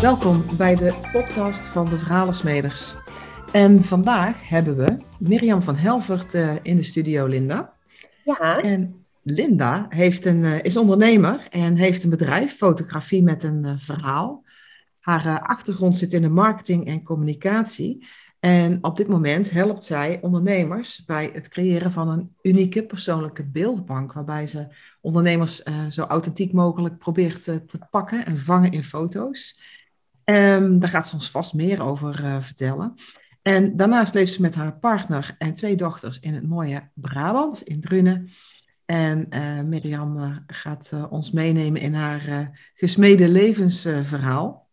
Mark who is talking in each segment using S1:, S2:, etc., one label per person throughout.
S1: Welkom bij de podcast van de Verhalensmeders. En vandaag hebben we Mirjam van Helvert uh, in de studio, Linda.
S2: Ja.
S1: En Linda heeft een, uh, is ondernemer en heeft een bedrijf, fotografie met een uh, verhaal. Haar achtergrond zit in de marketing en communicatie. En op dit moment helpt zij ondernemers bij het creëren van een unieke persoonlijke beeldbank, waarbij ze ondernemers zo authentiek mogelijk probeert te, pakken en vangen in foto's. Um, daar gaat ze ons vast meer over uh, vertellen. En daarnaast leeft ze met haar partner en twee dochters in het mooie Brabant, in Drunen. En uh, Mirjam gaat ons meenemen in haar gesmede levensverhaal.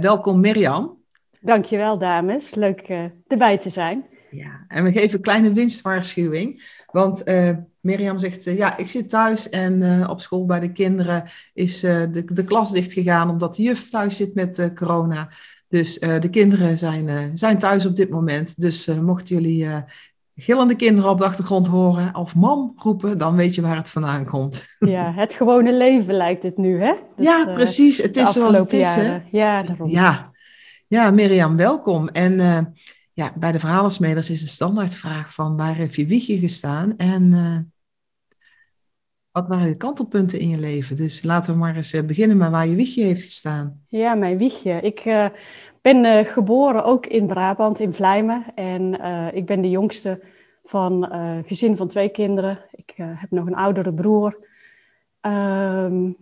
S1: welkom Mirjam.
S2: Dankjewel, dames. Leuk erbij te zijn.
S1: Ja, en we geven een kleine winstwaarschuwing. Want uh, Mirjam zegt, uh, ja, ik zit thuis en op school bij de kinderen is de, de klas dicht gegaan omdat de juf thuis zit met corona. Dus de kinderen zijn, zijn thuis op dit moment. Dus mochten jullie gillende kinderen op de achtergrond horen of mam roepen, dan weet je waar het vandaan komt.
S2: Ja, het gewone leven lijkt het nu, hè?
S1: Dat, ja, precies. Het is zoals het is, hè?
S2: Ja, daarom.
S1: Ja, ja, Mirjam, welkom. En ja, bij de Verhalensmeders is de standaardvraag van waar heb je wiegje gestaan en uh, wat waren de kantelpunten in je leven? Dus laten we maar eens uh, beginnen met waar je wiegje heeft gestaan.
S2: Ja, mijn wiegje. Ik ben geboren ook in Brabant, in Vlijmen. En ik ben de jongste van een gezin van twee kinderen. Ik heb nog een oudere broer. Um,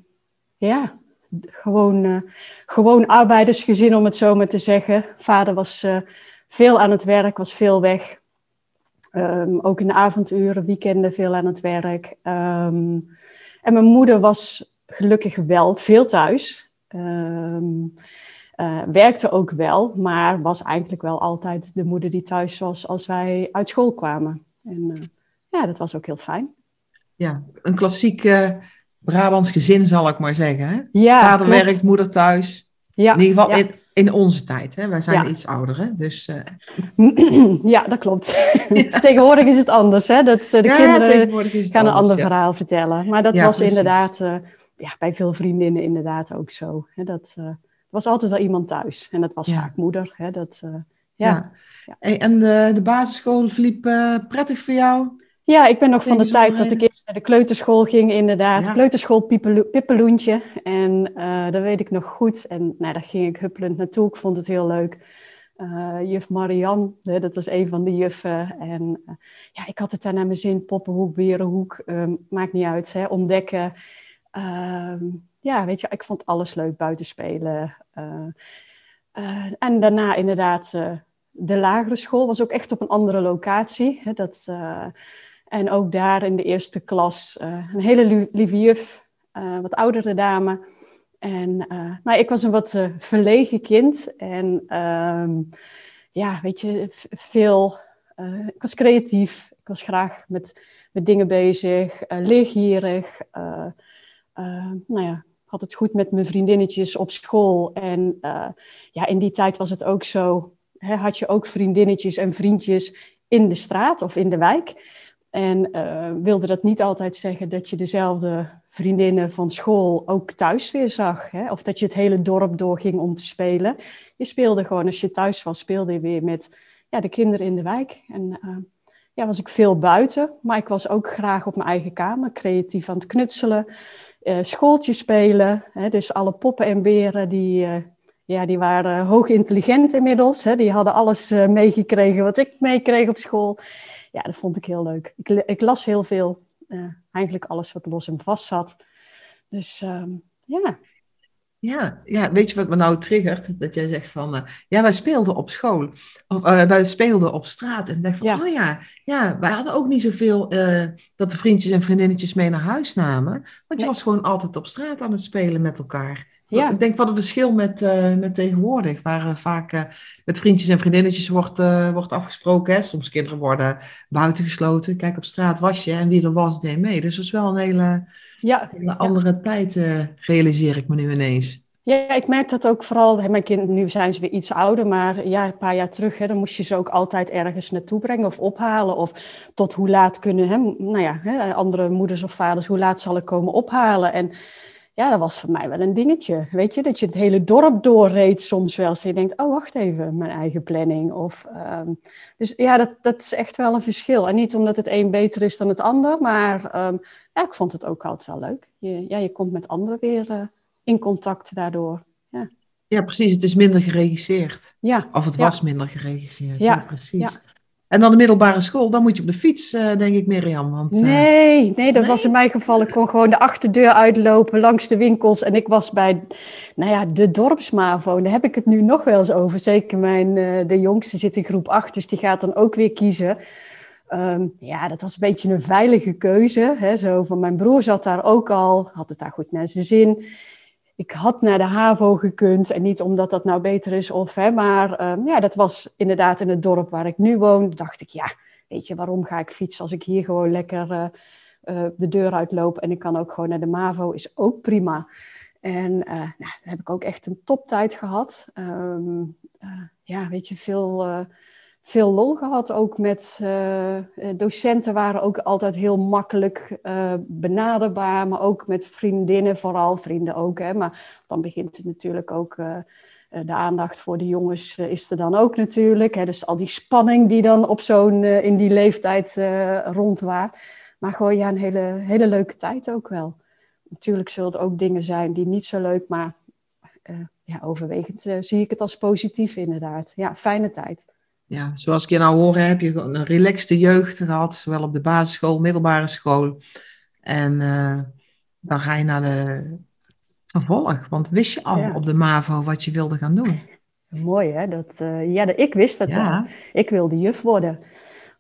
S2: ja, gewoon, gewoon arbeidersgezin, om het zo maar te zeggen. Vader was veel aan het werk, was veel weg. Um, ook in de avonduren, weekenden veel aan het werk. Um, en mijn moeder was gelukkig wel veel thuis. Um, uh, werkte ook wel, maar was eigenlijk wel altijd de moeder die thuis was als wij uit school kwamen. En ja, dat was ook heel fijn.
S1: Ja, een klassieke Brabants gezin, zal ik maar zeggen. Hè?
S2: Ja,
S1: Vader
S2: klopt.
S1: werkt, moeder thuis.
S2: Ja,
S1: in ieder geval
S2: ja.
S1: in, in onze tijd. Hè? Wij zijn
S2: Ja.
S1: iets ouder. Hè? Dus, uh,
S2: ja, dat klopt. Tegenwoordig is het anders. Hè? Dat, eh, de
S1: ja,
S2: kinderen gaan een ander verhaal vertellen. Maar dat was
S1: precies.
S2: inderdaad eh, ja, bij veel vriendinnen inderdaad ook zo. Hè? Dat eh, er was altijd wel iemand thuis. En dat was vaak moeder. Hè? Dat, eh, ja.
S1: En de, de basisschool verliep eh, prettig voor jou?
S2: Ja, ik ben nog van de tijd dat ik eerst naar de kleuterschool ging, inderdaad.
S1: Ja.
S2: Kleuterschool Pippeloentje. En eh, dat weet ik nog goed. En nou, daar ging ik huppelend naartoe. Ik vond het heel leuk. Eh, juf Marianne, hè, dat was een van de juffen. En eh, ja, ik had het daar naar mijn zin. Poppenhoek, Berenhoek, ehm, maakt niet uit. Hè, ontdekken. Ehm, ja, weet je, ik vond alles leuk buiten spelen. Eh, en daarna inderdaad de lagere school was ook echt op een andere locatie. Hè, dat, en ook daar in de eerste klas eh, een hele lieve juf, eh, wat oudere dame. En eh, nou, ik was een wat verlegen kind. En ehm, ja, weet je, veel. ik was creatief. Ik was graag met, met dingen bezig. leergierig. nou ja, had het goed met mijn vriendinnetjes op school. En ja, in die tijd was het ook zo. Hè, had je ook vriendinnetjes en vriendjes in de straat of in de wijk. En eh, wilde dat niet altijd zeggen dat je dezelfde vriendinnen van school ook thuis weer zag. Hè? Of dat je het hele dorp doorging om te spelen. Je speelde gewoon, als je thuis was, speelde je weer met ja, de kinderen in de wijk. En eh, ja, was ik veel buiten, maar ik was ook graag op mijn eigen kamer, creatief aan het knutselen. eh schooltje spelen, hè? dus alle poppen en beren die... ja, die waren hoog intelligent inmiddels. Hè? Die hadden alles meegekregen wat ik meekreeg op school. Ja, dat vond ik heel leuk. Ik, ik las heel veel. eh, eigenlijk alles wat los en vast zat. Dus ehm, ja.
S1: Ja, ja, weet je wat me nou triggert? Dat jij zegt van, eh, ja, wij speelden op school. Of, eh, wij speelden op straat. En ik dacht van,
S2: Ja.
S1: oh ja, ja, wij hadden ook niet zoveel eh, dat de vriendjes en vriendinnetjes mee naar huis namen. Want je
S2: Nee.
S1: was gewoon altijd op straat aan het spelen met elkaar.
S2: Ja.
S1: Ik denk wat een verschil met, eh, met tegenwoordig, waar eh, vaak eh, met vriendjes en vriendinnetjes wordt, wordt afgesproken. Hè? Soms kinderen worden buitengesloten. Kijk, op straat was je en wie er was, deed mee. Dus dat is wel een hele,
S2: Ja,
S1: hele andere tijd, eh, realiseer ik me nu ineens.
S2: ja, ik merk dat ook vooral. hè, Mijn kinderen, nu zijn ze weer iets ouder, maar ja, een paar jaar terug, hè, dan moest je ze ook altijd ergens naartoe brengen of ophalen. Of tot hoe laat kunnen, hè, nou ja, hè, andere moeders of vaders, hoe laat zal ik komen ophalen? En ja, dat was voor mij wel een dingetje. Weet je, dat je het hele dorp doorreed soms wel. Dus je denkt, oh, wacht even, mijn eigen planning. Of, ehm, dus ja, dat, dat is echt wel een verschil. En niet omdat het een beter is dan het ander, maar ehm, ja, ik vond het ook altijd wel leuk. Je, ja, je komt met anderen weer uh, in contact daardoor. Ja.
S1: ja, precies. Het is minder geregisseerd.
S2: Ja.
S1: Of het was minder geregisseerd. Ja, ja precies. En dan de middelbare school, dan moet je op de fiets, uh, denk ik, Mirjam. Want,
S2: uh... nee, nee, dat was in mijn geval. Ik kon gewoon de achterdeur uitlopen langs de winkels. En ik was bij, nou ja, de dorpsmavo. Daar heb ik het nu nog wel eens over. Zeker mijn, uh, de jongste zit in groep 8, dus die gaat dan ook weer kiezen. Um, ja, dat was een beetje een veilige keuze. Hè, zo van mijn broer zat daar ook al, had het daar goed naar zijn zin ik had naar de HAVO gekund. En niet omdat dat nou beter is of, hè, maar um, ja, dat was inderdaad in het dorp waar ik nu woon. dacht ik, ja, weet je, waarom ga ik fietsen als ik hier gewoon lekker uh, uh, de deur uitloop en ik kan ook gewoon naar de MAVO, is ook prima. En uh, daar heb ik ook echt een toptijd gehad. Um, ja, weet je, veel veel lol gehad. Ook met uh, docenten waren ook altijd heel makkelijk uh, benaderbaar. Maar ook met vriendinnen, vooral vrienden ook. Hè. Maar dan begint het natuurlijk ook. De aandacht voor de jongens is er dan ook natuurlijk. Hè. Dus al die spanning die dan op zo'n in die leeftijd rondwaart. Maar gewoon ja, een hele, hele leuke tijd ook wel. Natuurlijk zullen er ook dingen zijn die niet zo leuk, maar ja, overwegend zie ik het als positief inderdaad. Ja, fijne tijd
S1: ja, zoals ik je nou hoor, heb je een relaxte jeugd gehad, zowel op de basisschool, middelbare school. En uh, dan ga je naar de vervolg. Want wist je al op de MAVO wat je wilde gaan doen?
S2: Mooi hè, dat, uh, ja, ik wist dat ja. wel. Ik wilde juf worden.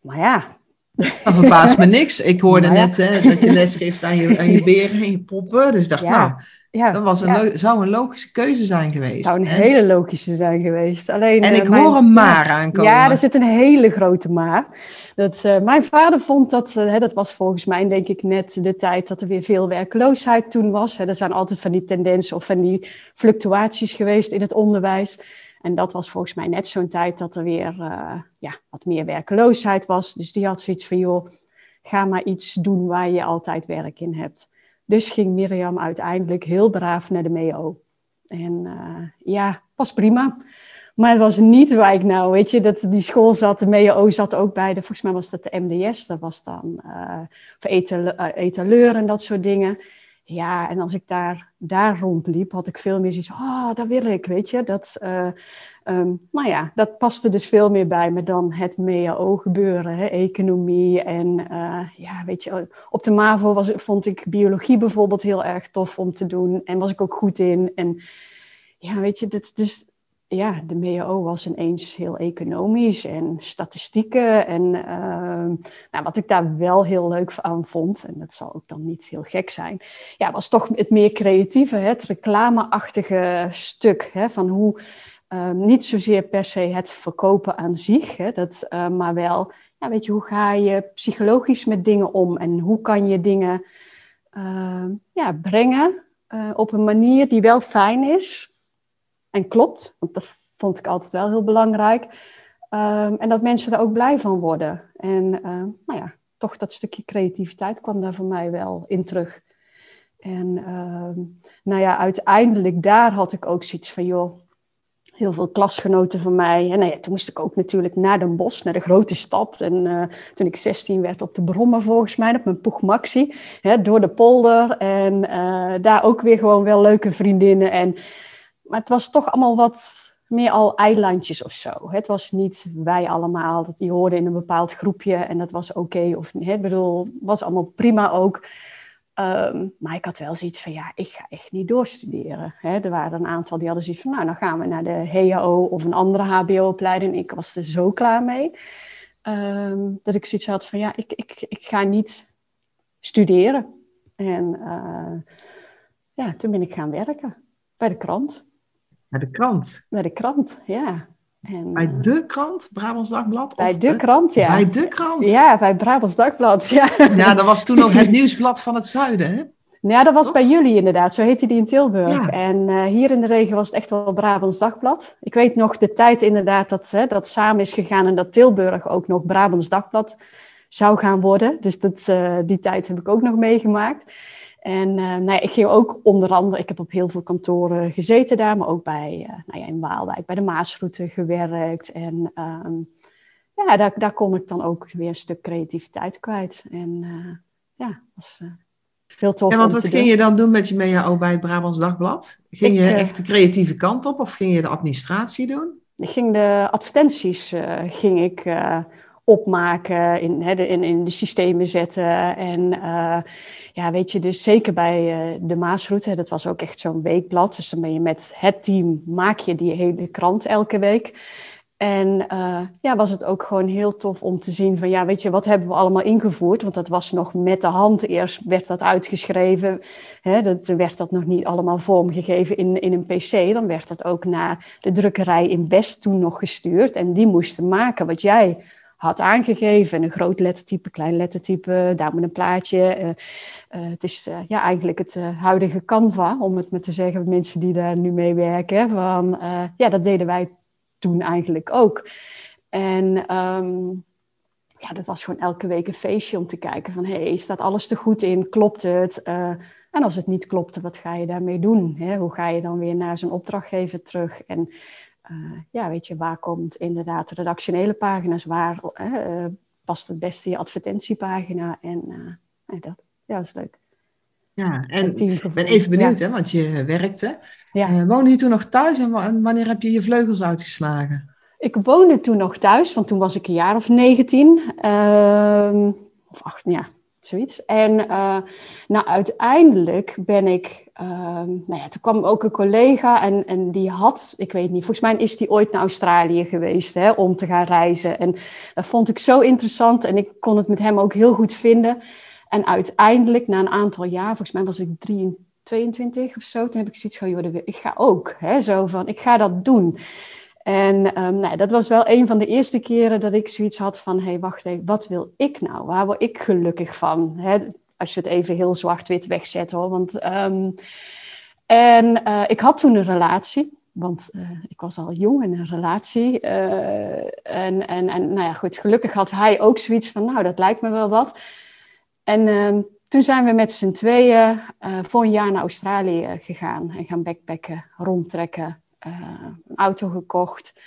S2: Maar ja.
S1: Dat verbaast me niks. Ik hoorde net hè, dat je les geeft aan je, aan je beren en je poppen. Dus ik dacht, nou, ja, dat was een zou een logische keuze zijn geweest.
S2: zou een hele logische zijn geweest. Alleen,
S1: en ik uh, hoor een maar aankomen.
S2: Ja, er zit een hele grote maar. Dat, uh, mijn vader vond dat, uh, dat was volgens mij denk ik net de tijd dat er weer veel werkloosheid toen was. Hè. Er zijn altijd van die tendensen of van die fluctuaties geweest in het onderwijs. En dat was volgens mij net zo'n tijd dat er weer ja, wat meer werkloosheid was. Dus die had zoiets van, joh, ga maar iets doen waar je altijd werk in hebt. Dus ging Mirjam uiteindelijk heel braaf naar de MEO. En uh, ja, was prima. Maar het was niet waar ik nou, weet je, dat die school zat, de MEO zat ook bij de, volgens mij was dat de MDS, dat was dan uh, voor etaleur en dat soort dingen. Ja, en als ik daar, daar rondliep, had ik veel meer zoiets oh, dat wil ik, weet je. Dat, um, nou ja, dat paste dus veel meer bij me dan het MEAO gebeuren, hè, economie. En uh, ja, weet je, op de MAVO was, vond ik biologie bijvoorbeeld heel erg tof om te doen. En was ik ook goed in. En ja, weet je, dat, dus ja, de MEO was ineens heel economisch en statistieken. En uh, nou, wat ik daar wel heel leuk aan vond, en dat zal ook dan niet heel gek zijn, ja, was toch het meer creatieve, het reclameachtige stuk. Hè, van hoe, uh, niet zozeer per se het verkopen aan zich, hè, dat, uh, maar wel, ja, weet je, hoe ga je psychologisch met dingen om en hoe kan je dingen ehm, ja, brengen eh, op een manier die wel fijn is en klopt, want dat vond ik altijd wel heel belangrijk. Um, en dat mensen er ook blij van worden. En uh, nou ja, toch dat stukje creativiteit kwam daar voor mij wel in terug. En nou ja, uiteindelijk daar had ik ook zoiets van, joh, heel veel klasgenoten van mij. En nou ja, toen moest ik ook natuurlijk naar Den Bosch, naar de grote stad. En uh, toen ik 16 werd op de Brommer volgens mij, op mijn Poeg Maxi, hè, door de polder. En uh, daar ook weer gewoon wel leuke vriendinnen. En maar het was toch allemaal wat meer al eilandjes of zo. Het was niet wij allemaal, dat die hoorden in een bepaald groepje en dat was oké. Of ik bedoel, was allemaal prima ook. Um, maar ik had wel zoiets van, ja, ik ga echt niet doorstuderen. Hè, er waren een aantal die hadden zoiets van, nou, dan gaan we naar de HAO of een andere HBO-opleiding. Ik was er zo klaar mee. Um, dat ik zoiets had van, ja, ik, ik, ik ga niet studeren. En uh, ja, toen ben ik gaan werken bij de krant.
S1: Bij de krant?
S2: Bij de krant, ja.
S1: En, bij eh, de krant, Brabants Dagblad?
S2: Bij de krant, ja.
S1: Bij de krant?
S2: Ja, bij Brabants Dagblad, ja.
S1: Ja, dat was toen nog het nieuwsblad van het zuiden, hè?
S2: Ja, dat was bij jullie inderdaad. Zo heette die in Tilburg. En uh, hier in de regio was het echt wel Brabants Dagblad. Ik weet nog de tijd inderdaad dat hè, dat samen is gegaan en dat Tilburg ook nog Brabants Dagblad zou gaan worden. Dus dat, uh, die tijd heb ik ook nog meegemaakt. En nou ja, ik ging ook onder andere, ik heb op heel veel kantoren gezeten daar, maar ook bij, nou ja, in Waalwijk, bij de Maasroute gewerkt. En ehm, ja, daar, daar kon ik dan ook weer een stuk creativiteit kwijt. En ja, was heel tof.
S1: En want wat ging je dan doen met je MEAO bij het Brabants Dagblad? Ging je echt de creatieve kant op of ging je de administratie doen?
S2: Ik ging de advertenties uh, ging ik, uh, opmaken, in, in, in de systemen zetten. En uh, ja, weet je, dus zeker bij de Maasroute, dat was ook echt zo'n weekblad. Dus dan ben je met het team, maak je die hele krant elke week. En uh, ja, was het ook gewoon heel tof om te zien van, ja, weet je, wat hebben we allemaal ingevoerd? Want dat was nog met de hand. Eerst werd dat uitgeschreven. Hè, dat, werd dat nog niet allemaal vormgegeven in, in een pc. Dan werd dat ook naar de drukkerij in Best toen nog gestuurd. En die moesten maken wat jij had aangegeven. Een groot lettertype, klein lettertype, daar met een plaatje. Uh, uh, het is uh, ja, eigenlijk het huidige Canva, om het maar te zeggen, mensen die daar nu mee werken. Van, ja, dat deden wij toen eigenlijk ook. En um, ja, dat was gewoon elke week een feestje om te kijken van... hey, staat alles te goed in? Klopt het? En als het niet klopte, wat ga je daarmee doen? Hè? Hoe ga je dan weer naar zo'n opdrachtgever terug? En uh, ja, weet je, waar komt inderdaad de redactionele pagina's? Waar uh, past het beste je advertentiepagina? En dat, ja, dat is leuk.
S1: Ja, en ik ben even benieuwd, hè, want je werkte. Ja. Woonde je toen nog thuis en wanneer heb je je vleugels uitgeslagen?
S2: Ik woonde toen nog thuis, want toen was ik een jaar of 19. Uh, of acht, ja, zoiets. En uh, nou, uiteindelijk ben ik... Ehm, nou ja, toen kwam ook een collega en, en die had... Ik weet niet, volgens mij is die ooit naar Australië geweest hè, om te gaan reizen. En dat vond ik zo interessant en ik kon het met hem ook heel goed vinden... En uiteindelijk, na een aantal jaar, volgens mij was ik 22 of zo, toen heb ik zoiets van, ik ga ook. Hè, zo van, ik ga dat doen. En um, nou, dat was wel een van de eerste keren dat ik zoiets had van, hé, hey, wacht even, wat wil ik nou? Waar word ik gelukkig van? Als je het even heel zwart-wit wegzet hoor. Want, um, en uh, ik had toen een relatie. Want uh, ik was al jong in een relatie. Uh, en, en, en nou ja, goed, gelukkig had hij ook zoiets van, nou, dat lijkt me wel wat. En uh, toen zijn we met z'n tweeën voor een jaar naar Australië gegaan en gaan backpacken, rondtrekken, een auto gekocht.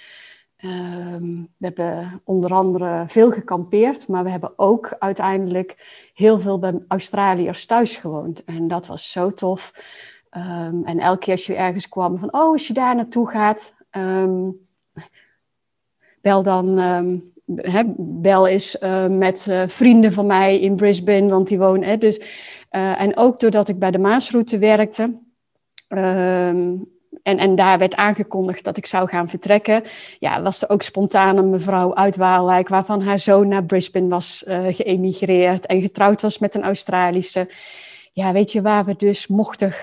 S2: Ehm, we hebben onder andere veel gekampeerd, maar we hebben ook uiteindelijk heel veel bij Australiërs thuis gewoond. En dat was zo tof. Um, en elke keer als je ergens kwam van, oh, als je daar naartoe gaat, um, bel dan bel is uh, met uh, vrienden van mij in Brisbane, want die wonen. Hè, dus, en ook doordat ik bij de Maasroute werkte. Ehm, en, en daar werd aangekondigd dat ik zou gaan vertrekken. Ja, was er ook spontaan een mevrouw uit Waalwijk, waarvan haar zoon naar Brisbane was geëmigreerd en getrouwd was met een Australische. Ja, weet je, waar we dus mochten,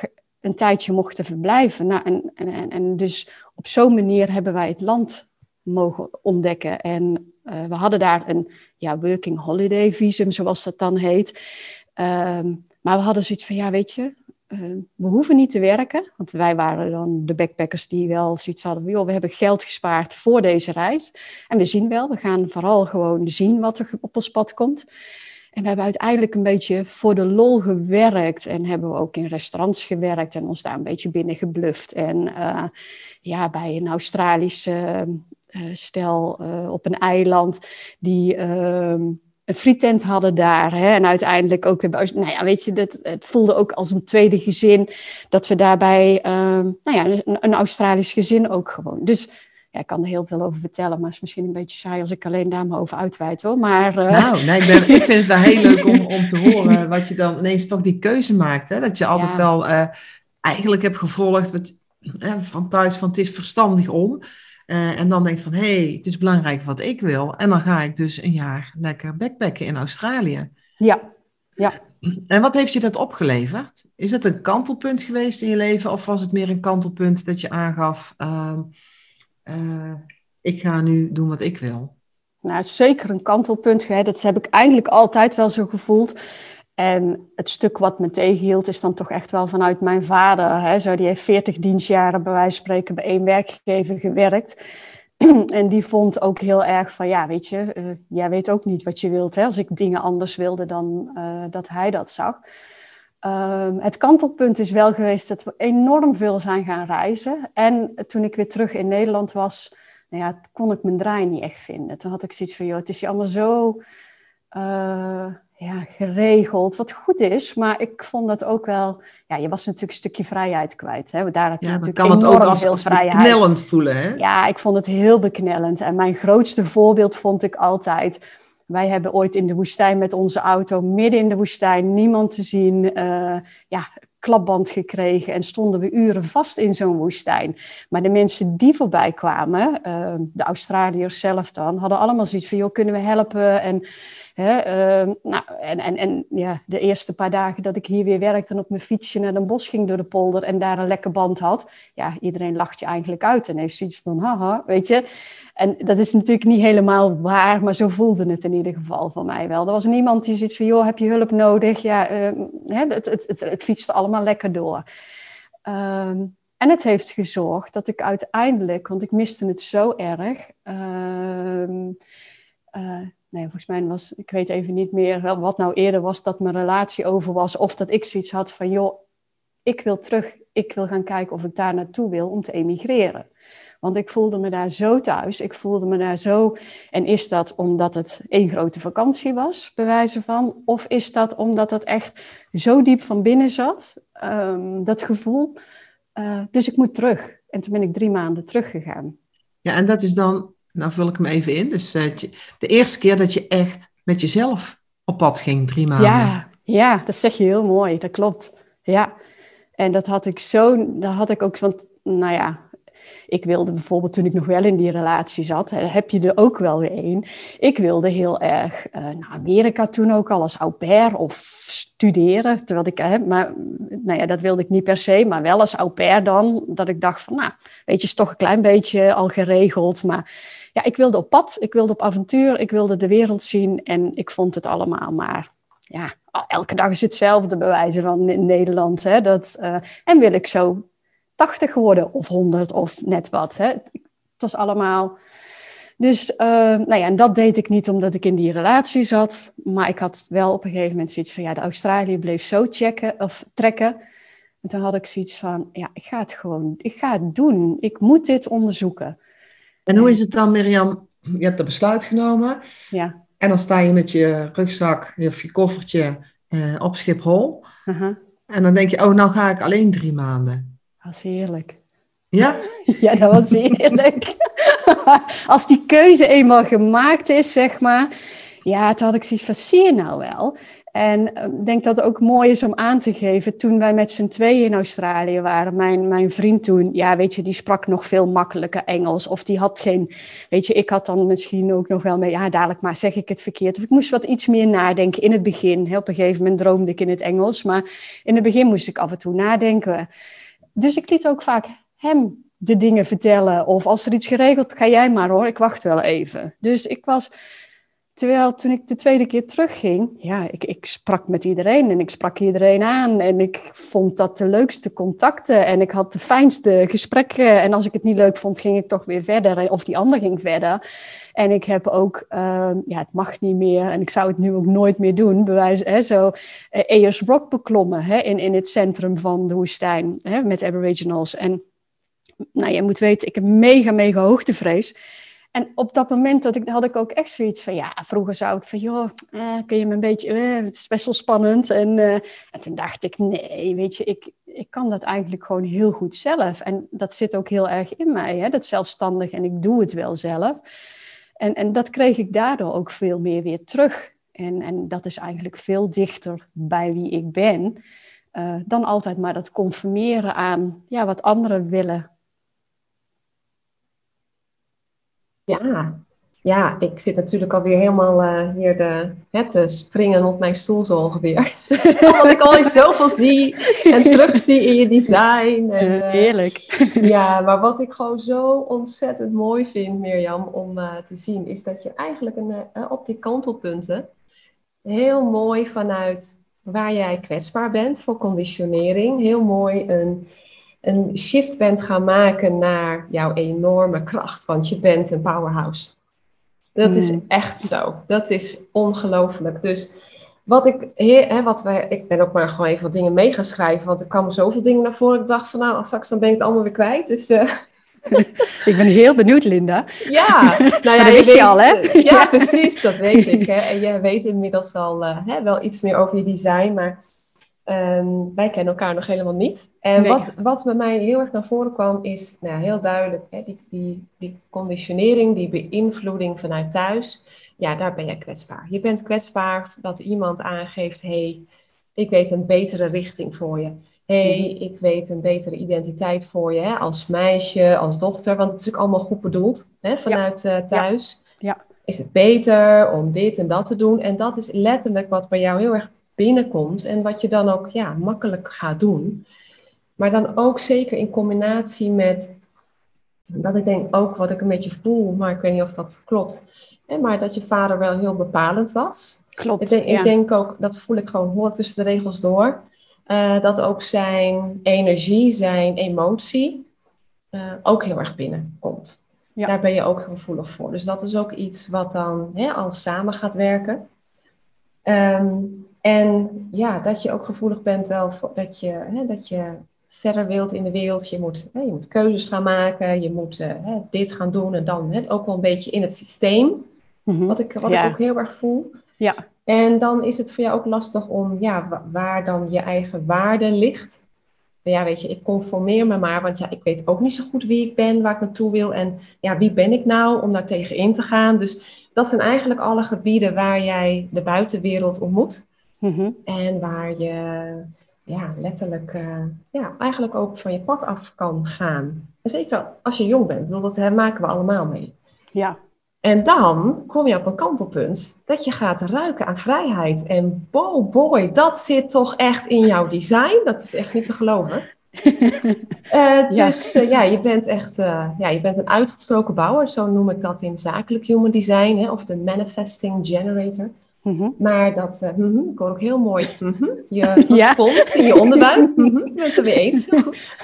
S2: een tijdje mochten verblijven. Nou, en, en, en dus op zo'n manier hebben wij het land mogen ontdekken. En uh, we hadden daar een ja, working holiday visum, zoals dat dan heet. Um, maar we hadden zoiets van, ja, weet je, we hoeven niet te werken. Want wij waren dan de backpackers die wel zoiets hadden. We hebben geld gespaard voor deze reis. En we zien wel, we gaan vooral gewoon zien wat er op ons pad komt. En we hebben uiteindelijk een beetje voor de lol gewerkt. En hebben we ook in restaurants gewerkt en ons daar een beetje binnen gebluft. En uh, ja, bij een Australische uh, stel op een eiland die ehm, een frietent hadden daar. Hè, en uiteindelijk ook weer, nou ja, weet je, dat, het voelde ook als een tweede gezin dat we daarbij, ehm, nou ja, een, een Australisch gezin ook gewoon. Dus ja, ik kan er heel veel over vertellen, maar het is misschien een beetje saai als ik alleen daar maar over uitweid hoor. Maar, uh...
S1: Nou, nee, ik, ben, ik vind het wel heel leuk om, om te horen wat je dan ineens toch die keuze maakt. Hè? Dat je altijd ja. wel uh, eigenlijk hebt gevolgd wat, uh, van thuis van het is verstandig om. En dan denk van, hé, hey, het is belangrijk wat ik wil. En dan ga ik dus een jaar lekker backpacken in Australië.
S2: Ja, ja.
S1: En wat heeft je dat opgeleverd? Is het een kantelpunt geweest in je leven? Of was het meer een kantelpunt dat je aangaf... Ehm, uh, ik ga nu doen wat ik wil.
S2: Nou, zeker een kantelpunt. Hè. Dat heb ik eigenlijk altijd wel zo gevoeld. En het stuk wat me tegenhield is dan toch echt wel vanuit mijn vader. Hè. Zo, die heeft 40 dienstjaren bij wijze van spreken bij één werkgever gewerkt. en die vond ook heel erg van, ja, weet je, uh, jij weet ook niet wat je wilt. Hè, als ik dingen anders wilde dan uh, dat hij dat zag. Ehm, het kantelpunt is wel geweest dat we enorm veel zijn gaan reizen. En toen ik weer terug in Nederland was, nou ja, kon ik mijn draai niet echt vinden. Toen had ik zoiets van, joh, het is hier allemaal zo uh, ja, geregeld, wat goed is. Maar ik vond dat ook wel, ja, je was natuurlijk een stukje vrijheid kwijt. Hè? Daar heb je
S1: ja,
S2: natuurlijk
S1: kan het ook als,
S2: veel vrijheid.
S1: beknellend voelen, hè?
S2: Ja, ik vond het heel beknellend. En mijn grootste voorbeeld vond ik altijd wij hebben ooit in de woestijn met onze auto, midden in de woestijn, niemand te zien, uh, ja, klapband gekregen en stonden we uren vast in zo'n woestijn. Maar de mensen die voorbij kwamen, uh, de Australiërs zelf dan, hadden allemaal zoiets van, joh, kunnen we helpen? En, uh, nou, en, en, en ja, de eerste paar dagen dat ik hier weer werkte en op mijn fietsje naar een bos ging door de polder en daar een lekke band had, ja, iedereen lacht je eigenlijk uit en heeft zoiets van, haha, weet je. En dat is natuurlijk niet helemaal waar, maar zo voelde het in ieder geval van mij wel. Er was niemand die zoiets van, joh, heb je hulp nodig? Ja, uh, het, het, het, het, fietste allemaal lekker door. Um, en het heeft gezorgd dat ik uiteindelijk, want ik miste het zo erg. Uh, nee, volgens mij was, ik weet even niet meer wat nou eerder was dat mijn relatie over was. Of dat ik zoiets had van, joh, ik wil terug, ik wil gaan kijken of ik daar naartoe wil om te emigreren. Want ik voelde me daar zo thuis. Ik voelde me daar zo. En is dat omdat het één grote vakantie was, bij wijze van? Of is dat omdat het echt zo diep van binnen zat, um, dat gevoel? Uh, dus ik moet terug. En toen ben ik drie maanden teruggegaan.
S1: Ja, en dat is dan, nou vul ik hem even in. Dus uh, de eerste keer dat je echt met jezelf op pad ging, drie maanden.
S2: Ja, ja, dat zeg je heel mooi. Dat klopt. Ja. En dat had ik zo, dat had ik ook, want nou ja, ik wilde bijvoorbeeld, toen ik nog wel in die relatie zat, heb je er ook wel weer een. Ik wilde heel erg uh, naar Amerika toen ook al als au pair of studeren. Terwijl ik, hè, maar nou ja, dat wilde ik niet per se, maar wel als au pair dan. Dat ik dacht van, nou, weet je, is toch een klein beetje al geregeld. Maar ja, ik wilde op pad, ik wilde op avontuur, ik wilde de wereld zien en ik vond het allemaal maar ja, elke dag is hetzelfde bewijzen van in Nederland. Hè, dat, uh, en wil ik zo 80 geworden of 100 of net wat. Hè. Het was allemaal. Dus uh, nou ja, en dat deed ik niet omdat ik in die relatie zat. Maar ik had wel op een gegeven moment zoiets van, ja, de Australië bleef zo checken of trekken. En toen had ik zoiets van, ja, ik ga het gewoon, ik ga het doen. Ik moet dit onderzoeken.
S1: En hoe is het dan, Mirjam? Je hebt dat besluit genomen.
S2: Ja.
S1: En dan sta je met je rugzak of je koffertje uh, op Schiphol. Uh -huh. En dan denk je, oh, nou ga ik alleen drie maanden.
S2: Dat was heerlijk.
S1: Ja?
S2: ja, dat was heerlijk. Als die keuze eenmaal gemaakt is, zeg maar. Ja, toen had ik zoiets van, zie je nou wel? En ik uh, denk dat het ook mooi is om aan te geven. Toen wij met z'n tweeën in Australië waren, mijn, mijn vriend toen, ja, weet je, die sprak nog veel makkelijker Engels. Of die had geen, weet je, ik had dan misschien ook nog wel mee, ja, dadelijk maar zeg ik het verkeerd. Of ik moest wat iets meer nadenken in het begin. Op een gegeven moment droomde ik in het Engels, maar in het begin moest ik af en toe nadenken dus ik liet ook vaak hem de dingen vertellen. Of als er iets geregeld, ga jij maar hoor, ik wacht wel even. Dus ik was, terwijl toen ik de tweede keer terugging, ja, ik, ik sprak met iedereen en ik sprak iedereen aan. En ik vond dat de leukste contacten en ik had de fijnste gesprekken. En als ik het niet leuk vond, ging ik toch weer verder. Of die ander ging verder. En ik heb ook, uh, ja, het mag niet meer en ik zou het nu ook nooit meer doen, bewijs, hè, zo uh, Ayers Rock beklommen hè, in, in het centrum van de woestijn hè, met Aboriginals. En nou, je moet weten, ik heb mega, mega hoogtevrees. En op dat moment dat ik, had ik ook echt zoiets van, ja, vroeger zou ik van, joh, eh, kun je me een beetje, eh, het is best wel spannend. En, uh, en toen dacht ik, nee, weet je, ik, ik kan dat eigenlijk gewoon heel goed zelf. En dat zit ook heel erg in mij, hè, dat zelfstandig en ik doe het wel zelf. En, en dat kreeg ik daardoor ook veel meer weer terug. En, en dat is eigenlijk veel dichter bij wie ik ben. Uh, dan altijd maar dat conformeren aan ja, wat anderen willen.
S3: Ja, ja, ik zit natuurlijk alweer helemaal uh, hier de, te springen op mijn stoel zo ongeveer. Omdat ik al zoveel zie en terugzie in je design. En,
S2: uh, Heerlijk.
S3: ja, maar wat ik gewoon zo ontzettend mooi vind, Mirjam, om uh, te zien, is dat je eigenlijk een, op die kantelpunten heel mooi vanuit waar jij kwetsbaar bent voor conditionering, heel mooi een, een shift bent gaan maken naar jouw enorme kracht, want je bent een powerhouse. Dat is echt zo. Dat is ongelooflijk. Dus wat ik, hè, wat we, ik ben ook maar gewoon even wat dingen mee gaan schrijven, want er kwamen zoveel dingen naar voren. Ik dacht van nou, straks dan ben ik het allemaal weer kwijt. Dus, uh...
S2: ik ben heel benieuwd, Linda.
S3: Ja, nou
S2: ja, dat wist je al, hè?
S3: Ja, precies, dat weet ik. Hè. En je weet inmiddels al uh, hè, wel iets meer over je design, maar um, wij kennen elkaar nog helemaal niet. En nee. wat, wat bij mij heel erg naar voren kwam, is nou, heel duidelijk hè, die, die, die conditionering, die beïnvloeding vanuit thuis ja, daar ben je kwetsbaar. Je bent kwetsbaar dat iemand aangeeft, hey, ik weet een betere richting voor je. hey, mhm. ik weet een betere identiteit voor je, hè, als meisje, als dochter, want het is ook allemaal goed bedoeld hè, vanuit uh, thuis.
S2: Ja. ja.
S3: Is het beter om dit en dat te doen? En dat is letterlijk wat bij jou heel erg binnenkomt en wat je dan ook ja, makkelijk gaat doen. Maar dan ook zeker in combinatie met, dat ik denk ook wat ik een beetje voel, maar ik weet niet of dat klopt maar dat je vader wel heel bepalend was.
S2: Klopt.
S3: Ik denk, ik denk ook, dat voel ik gewoon hoor tussen de regels door. Uh, dat ook zijn energie, zijn emotie uh, ook heel erg binnenkomt. Ja. Daar ben je ook gevoelig voor. Dus dat is ook iets wat dan hè, al samen gaat werken. Um, en ja, dat je ook gevoelig bent wel voor, dat, je, hè, dat je verder wilt in de wereld. Je moet, hè, je moet keuzes gaan maken. Je moet uh, hè, dit gaan doen en dan ook wel een beetje in het systeem. Mhm. Wat, ik, wat ik ook heel erg voel.
S2: Ja.
S3: En dan is het voor jou ook lastig om, ja, waar dan je eigen waarde ligt. Ja, weet je, ik conformeer me maar, want ja, ik weet ook niet zo goed wie ik ben, waar ik naartoe wil. En ja, wie ben ik nou om daar tegen in te gaan? Dus dat zijn eigenlijk alle gebieden waar jij de buitenwereld ontmoet.
S2: Mhm.
S3: En waar je ja, letterlijk uh, ja, eigenlijk ook van je pad af kan gaan. En zeker als je jong bent, dat maken we allemaal mee.
S2: Ja,
S3: en dan kom je op een kantelpunt dat je gaat ruiken aan vrijheid. En oh boy, dat zit toch echt in jouw design. Dat is echt niet te geloven. uh, dus ja. Uh, ja, je bent echt uh, ja, je bent een uitgesproken bouwer, zo noem ik dat in zakelijk human design, hè, of de manifesting generator.
S2: Mm -hmm.
S3: Maar dat, mm -hmm, ik hoor ook heel mooi mm -hmm, je respons in je onderbuik. Ik ben het er weer eens. Goed.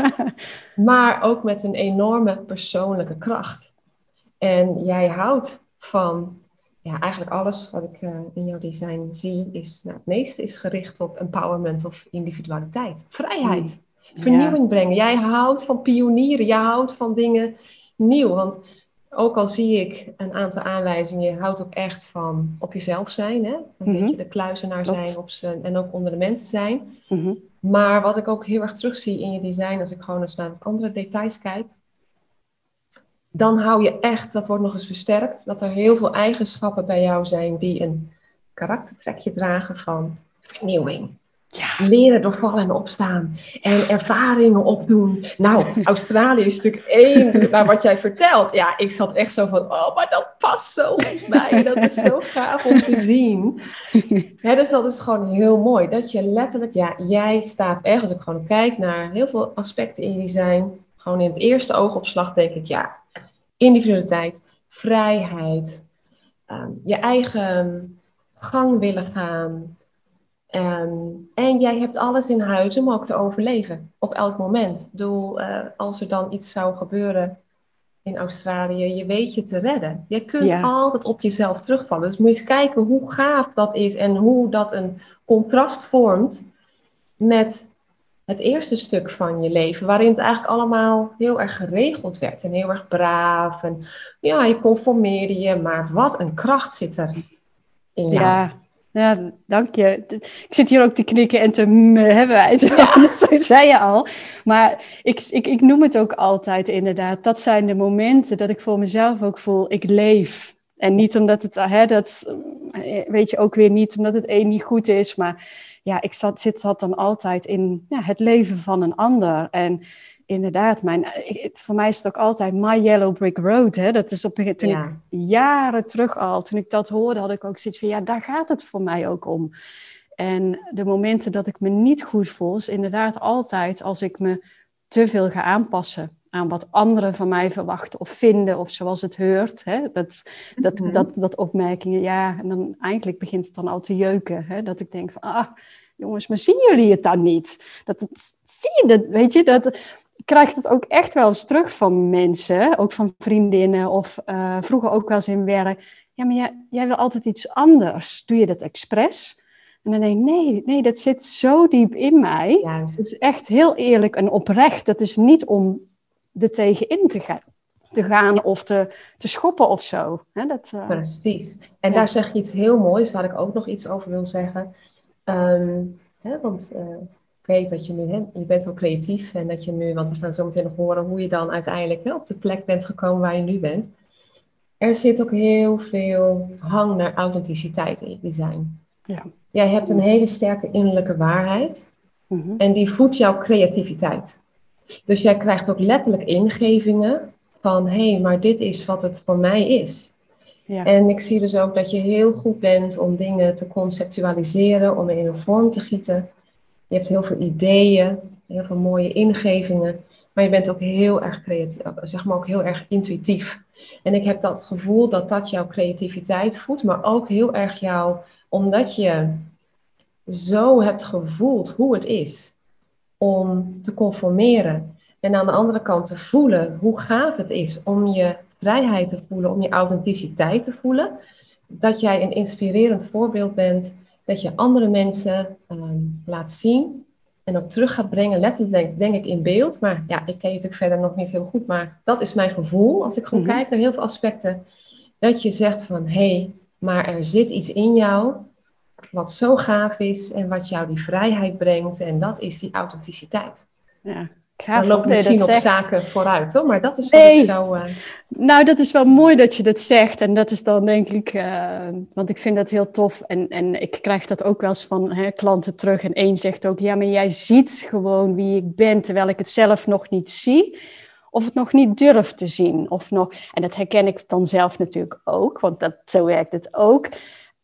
S3: maar ook met een enorme persoonlijke kracht. En jij houdt van, ja, eigenlijk alles wat ik uh, in jouw design zie, is, nou, het meeste is gericht op empowerment of individualiteit. Vrijheid, mm. vernieuwing brengen. Jij houdt van pionieren, jij houdt van dingen nieuw. Want ook al zie ik een aantal aanwijzingen, je houdt ook echt van op jezelf zijn. Hè? Een -hmm. beetje de kluizenaar zijn op zijn, en ook onder de mensen zijn.
S2: -hmm.
S3: Maar wat ik ook heel erg terugzie in je design, als ik gewoon eens naar andere details kijk, dan hou je echt, dat wordt nog eens versterkt, dat er heel veel eigenschappen bij jou zijn die een karaktertrekje dragen van vernieuwing.
S2: Ja.
S3: Leren door vallen en opstaan. En ervaringen opdoen. Nou, Australië is natuurlijk één naar wat jij vertelt. Ja, ik zat echt zo van, oh, maar dat past zo goed bij. Dat is zo gaaf om te zien. dus dat is gewoon heel mooi. Dat je letterlijk, ja, jij staat echt, als ik gewoon kijk naar heel veel aspecten in je design. Gewoon in het eerste oogopslag denk ik, ja, individualiteit, vrijheid, ehm, je eigen gang willen gaan. Ehm, en jij hebt alles in huis om ook te overleven op elk moment. Ik bedoel, uh, als er dan iets zou gebeuren in Australië, je weet je te redden. Je kunt altijd op jezelf terugvallen. Dus moet je eens kijken hoe gaaf dat is en hoe dat een contrast vormt met het eerste stuk van je leven, waarin het eigenlijk allemaal heel erg geregeld werd en heel erg braaf. En ja, je conformeerde je, maar wat een kracht zit er in jou.
S2: Ja, ja dank je. Ik zit hier ook te knikken en te hebben wij zo, ja. dat zei je al. Maar ik, ik, ik noem het ook altijd inderdaad. Dat zijn de momenten dat ik voor mezelf ook voel, ik leef. En niet omdat het, hè, dat weet je ook weer niet, omdat het één niet goed is, maar ja, ik zat, zit dat dan altijd in ja, het leven van een ander. En inderdaad, mijn, voor mij is het ook altijd My Yellow Brick Road. Hè? Dat is op, toen ik jaren terug al, toen ik dat hoorde, had ik ook zoiets van, ja, daar gaat het voor mij ook om. En de momenten dat ik me niet goed voel, is inderdaad altijd als ik me te veel ga aanpassen aan wat anderen van mij verwachten of vinden, of zoals het heurt. Hè? Dat, dat, mm dat, dat opmerkingen, ja, en dan eigenlijk begint het dan al te jeuken. Hè? Dat ik denk van, ah, jongens, maar zien jullie het dan niet? Dat, zie je dat, weet je, dat krijg dat ook echt wel eens terug van mensen, ook van vriendinnen of uh, vroeger ook wel eens in werk. ja, maar jij, jij wil altijd iets anders. Doe je dat expres? En dan denk ik, nee, nee, dat zit zo diep in mij. Het is echt heel eerlijk en oprecht. Dat is niet om er tegenin te gaan, te gaan of te, te schoppen of zo. dat,
S3: uh, Precies. En daar zeg je iets heel moois, waar ik ook nog iets over wil zeggen. Um, hè, want uh, ik weet dat je nu, hè, je bent wel creatief en dat je nu, want we gaan zo meteen nog horen hoe je dan uiteindelijk hè, op de plek bent gekomen waar je nu bent. Er zit ook heel veel hang naar authenticiteit in je design. Ja. Jij hebt een hele sterke innerlijke waarheid mhm. en die voedt jouw creativiteit. Dus jij krijgt ook letterlijk ingevingen van hé, hey, maar dit is wat het voor mij is. Ja. En ik zie dus ook dat je heel goed bent om dingen te conceptualiseren, om in een vorm te gieten. Je hebt heel veel ideeën, heel veel mooie ingevingen, maar je bent ook heel erg creatief, zeg maar ook heel erg intuïtief. En ik heb dat gevoel dat dat jouw creativiteit voedt, maar ook heel erg jouw, omdat je zo hebt gevoeld hoe het is om te conformeren. En aan de andere kant te voelen hoe gaaf het is om je vrijheid te voelen, om je authenticiteit te voelen. Dat jij een inspirerend voorbeeld bent, dat je andere mensen ehm, laat zien en ook terug gaat brengen, letterlijk denk, ik in beeld. Maar ja, ik ken je natuurlijk verder nog niet heel goed, maar dat is mijn gevoel als ik gewoon mhm. kijk naar heel veel aspecten. Dat je zegt van, hé, hey, maar er zit iets in jou wat zo gaaf is en wat jou die vrijheid brengt. En dat is die authenticiteit. Ja, gaaf. Dan loopt misschien op zaken vooruit, hoor. Maar dat is wat ik zo... Uh...
S2: Nou, dat is wel mooi dat je dat zegt. En dat is dan denk ik... Uh, want ik vind dat heel tof. En, en ik krijg dat ook wel eens van hè, klanten terug. En één zegt ook... Ja, maar jij ziet gewoon wie ik ben... terwijl ik het zelf nog niet zie of het nog niet durf te zien. Of nog, en dat herken ik dan zelf natuurlijk ook, want dat, zo werkt het ook.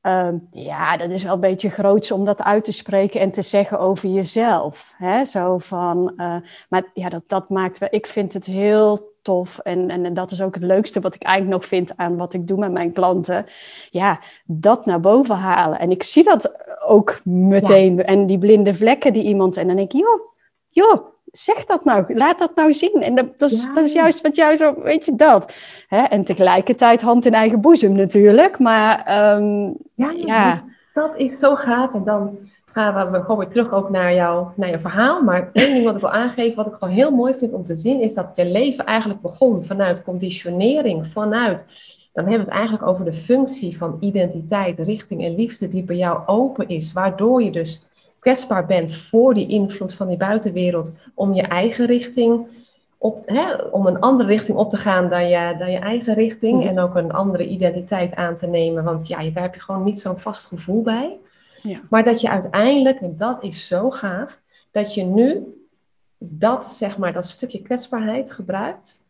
S2: Ehm, ja, dat is wel een beetje groots om dat uit te spreken en te zeggen over jezelf. Hè? Zo van, uh, maar ja, dat, dat maakt wel, ik vind het heel tof en, en, dat is ook het leukste wat ik eigenlijk nog vind aan wat ik doe met mijn klanten. Ja, dat naar boven halen. En ik zie dat ook meteen. En die blinde vlekken die iemand, en dan denk ik, joh, joh, zeg dat nou, laat dat nou zien. En dat, dat, is, dat is, juist wat jou zo, weet je dat. Hè? En tegelijkertijd hand in eigen boezem natuurlijk, maar um, ja, ja,
S3: Dat is zo gaaf. En dan gaan we gewoon weer terug ook naar, jou, naar je verhaal. Maar één ding wat ik wil aangeven, wat ik gewoon heel mooi vind om te zien, is dat je leven eigenlijk begon vanuit conditionering, vanuit... Dan hebben we het eigenlijk over de functie van identiteit, richting en liefde die bij jou open is, waardoor je dus kwetsbaar bent voor die invloed van die buitenwereld, om je eigen richting op, hè, om een andere richting op te gaan dan je, dan je eigen richting. En ook een andere identiteit aan te nemen. Want ja, daar heb je gewoon niet zo'n vast gevoel bij. Ja. Maar dat je uiteindelijk, en dat is zo gaaf, dat je nu dat, zeg maar, dat stukje kwetsbaarheid gebruikt.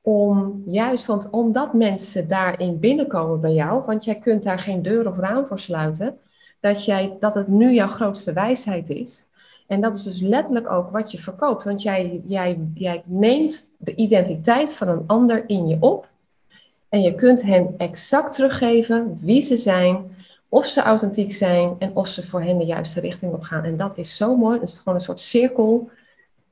S3: Om juist, want omdat mensen daarin binnenkomen bij jou, want jij kunt daar geen deur of raam voor sluiten, dat, jij, dat het nu jouw grootste wijsheid is. En dat is dus letterlijk ook wat je verkoopt. Want jij, jij, jij neemt de identiteit van een ander in je op. En je kunt hen exact teruggeven wie ze zijn, of ze authentiek zijn en of ze voor hen de juiste richting op gaan. En dat is zo mooi. Het is gewoon een soort cirkel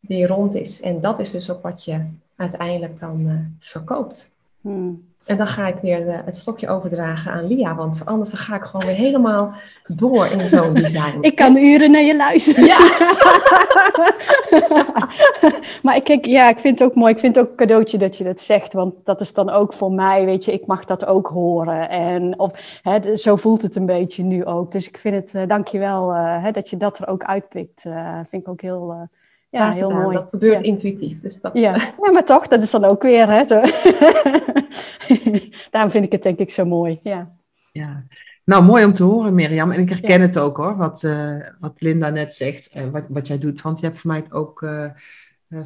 S3: die rond is. En dat is dus ook wat je uiteindelijk dan uh, verkoopt. Hmm. En dan ga ik weer eh, het stokje overdragen aan Lia, want anders dan ga ik gewoon weer helemaal door in zo'n design.
S2: ik kan uren naar je luisteren. Ja. maar ik, kijk, ja, ik vind het ook mooi. Ik vind het ook een cadeautje dat je dat zegt, want dat is dan ook voor mij, weet je, ik mag dat ook horen. En of, hè, zo voelt het een beetje nu ook. Dus ik vind het, uh, dankjewel uh, hè, dat je dat er ook uitpikt. Uh, vind ik ook heel ja, heel mooi.
S3: Dat gebeurt intuïtief. Dus dat,
S2: ja. ja, maar toch, dat is dan ook weer. Hè, Daarom vind ik het denk ik zo mooi. Ja.
S1: ja. Nou, mooi om te horen, Mirjam. En ik herken het ook hoor, wat, uh, wat Linda net zegt en wat, wat jij doet. Want je hebt voor mij ook uh,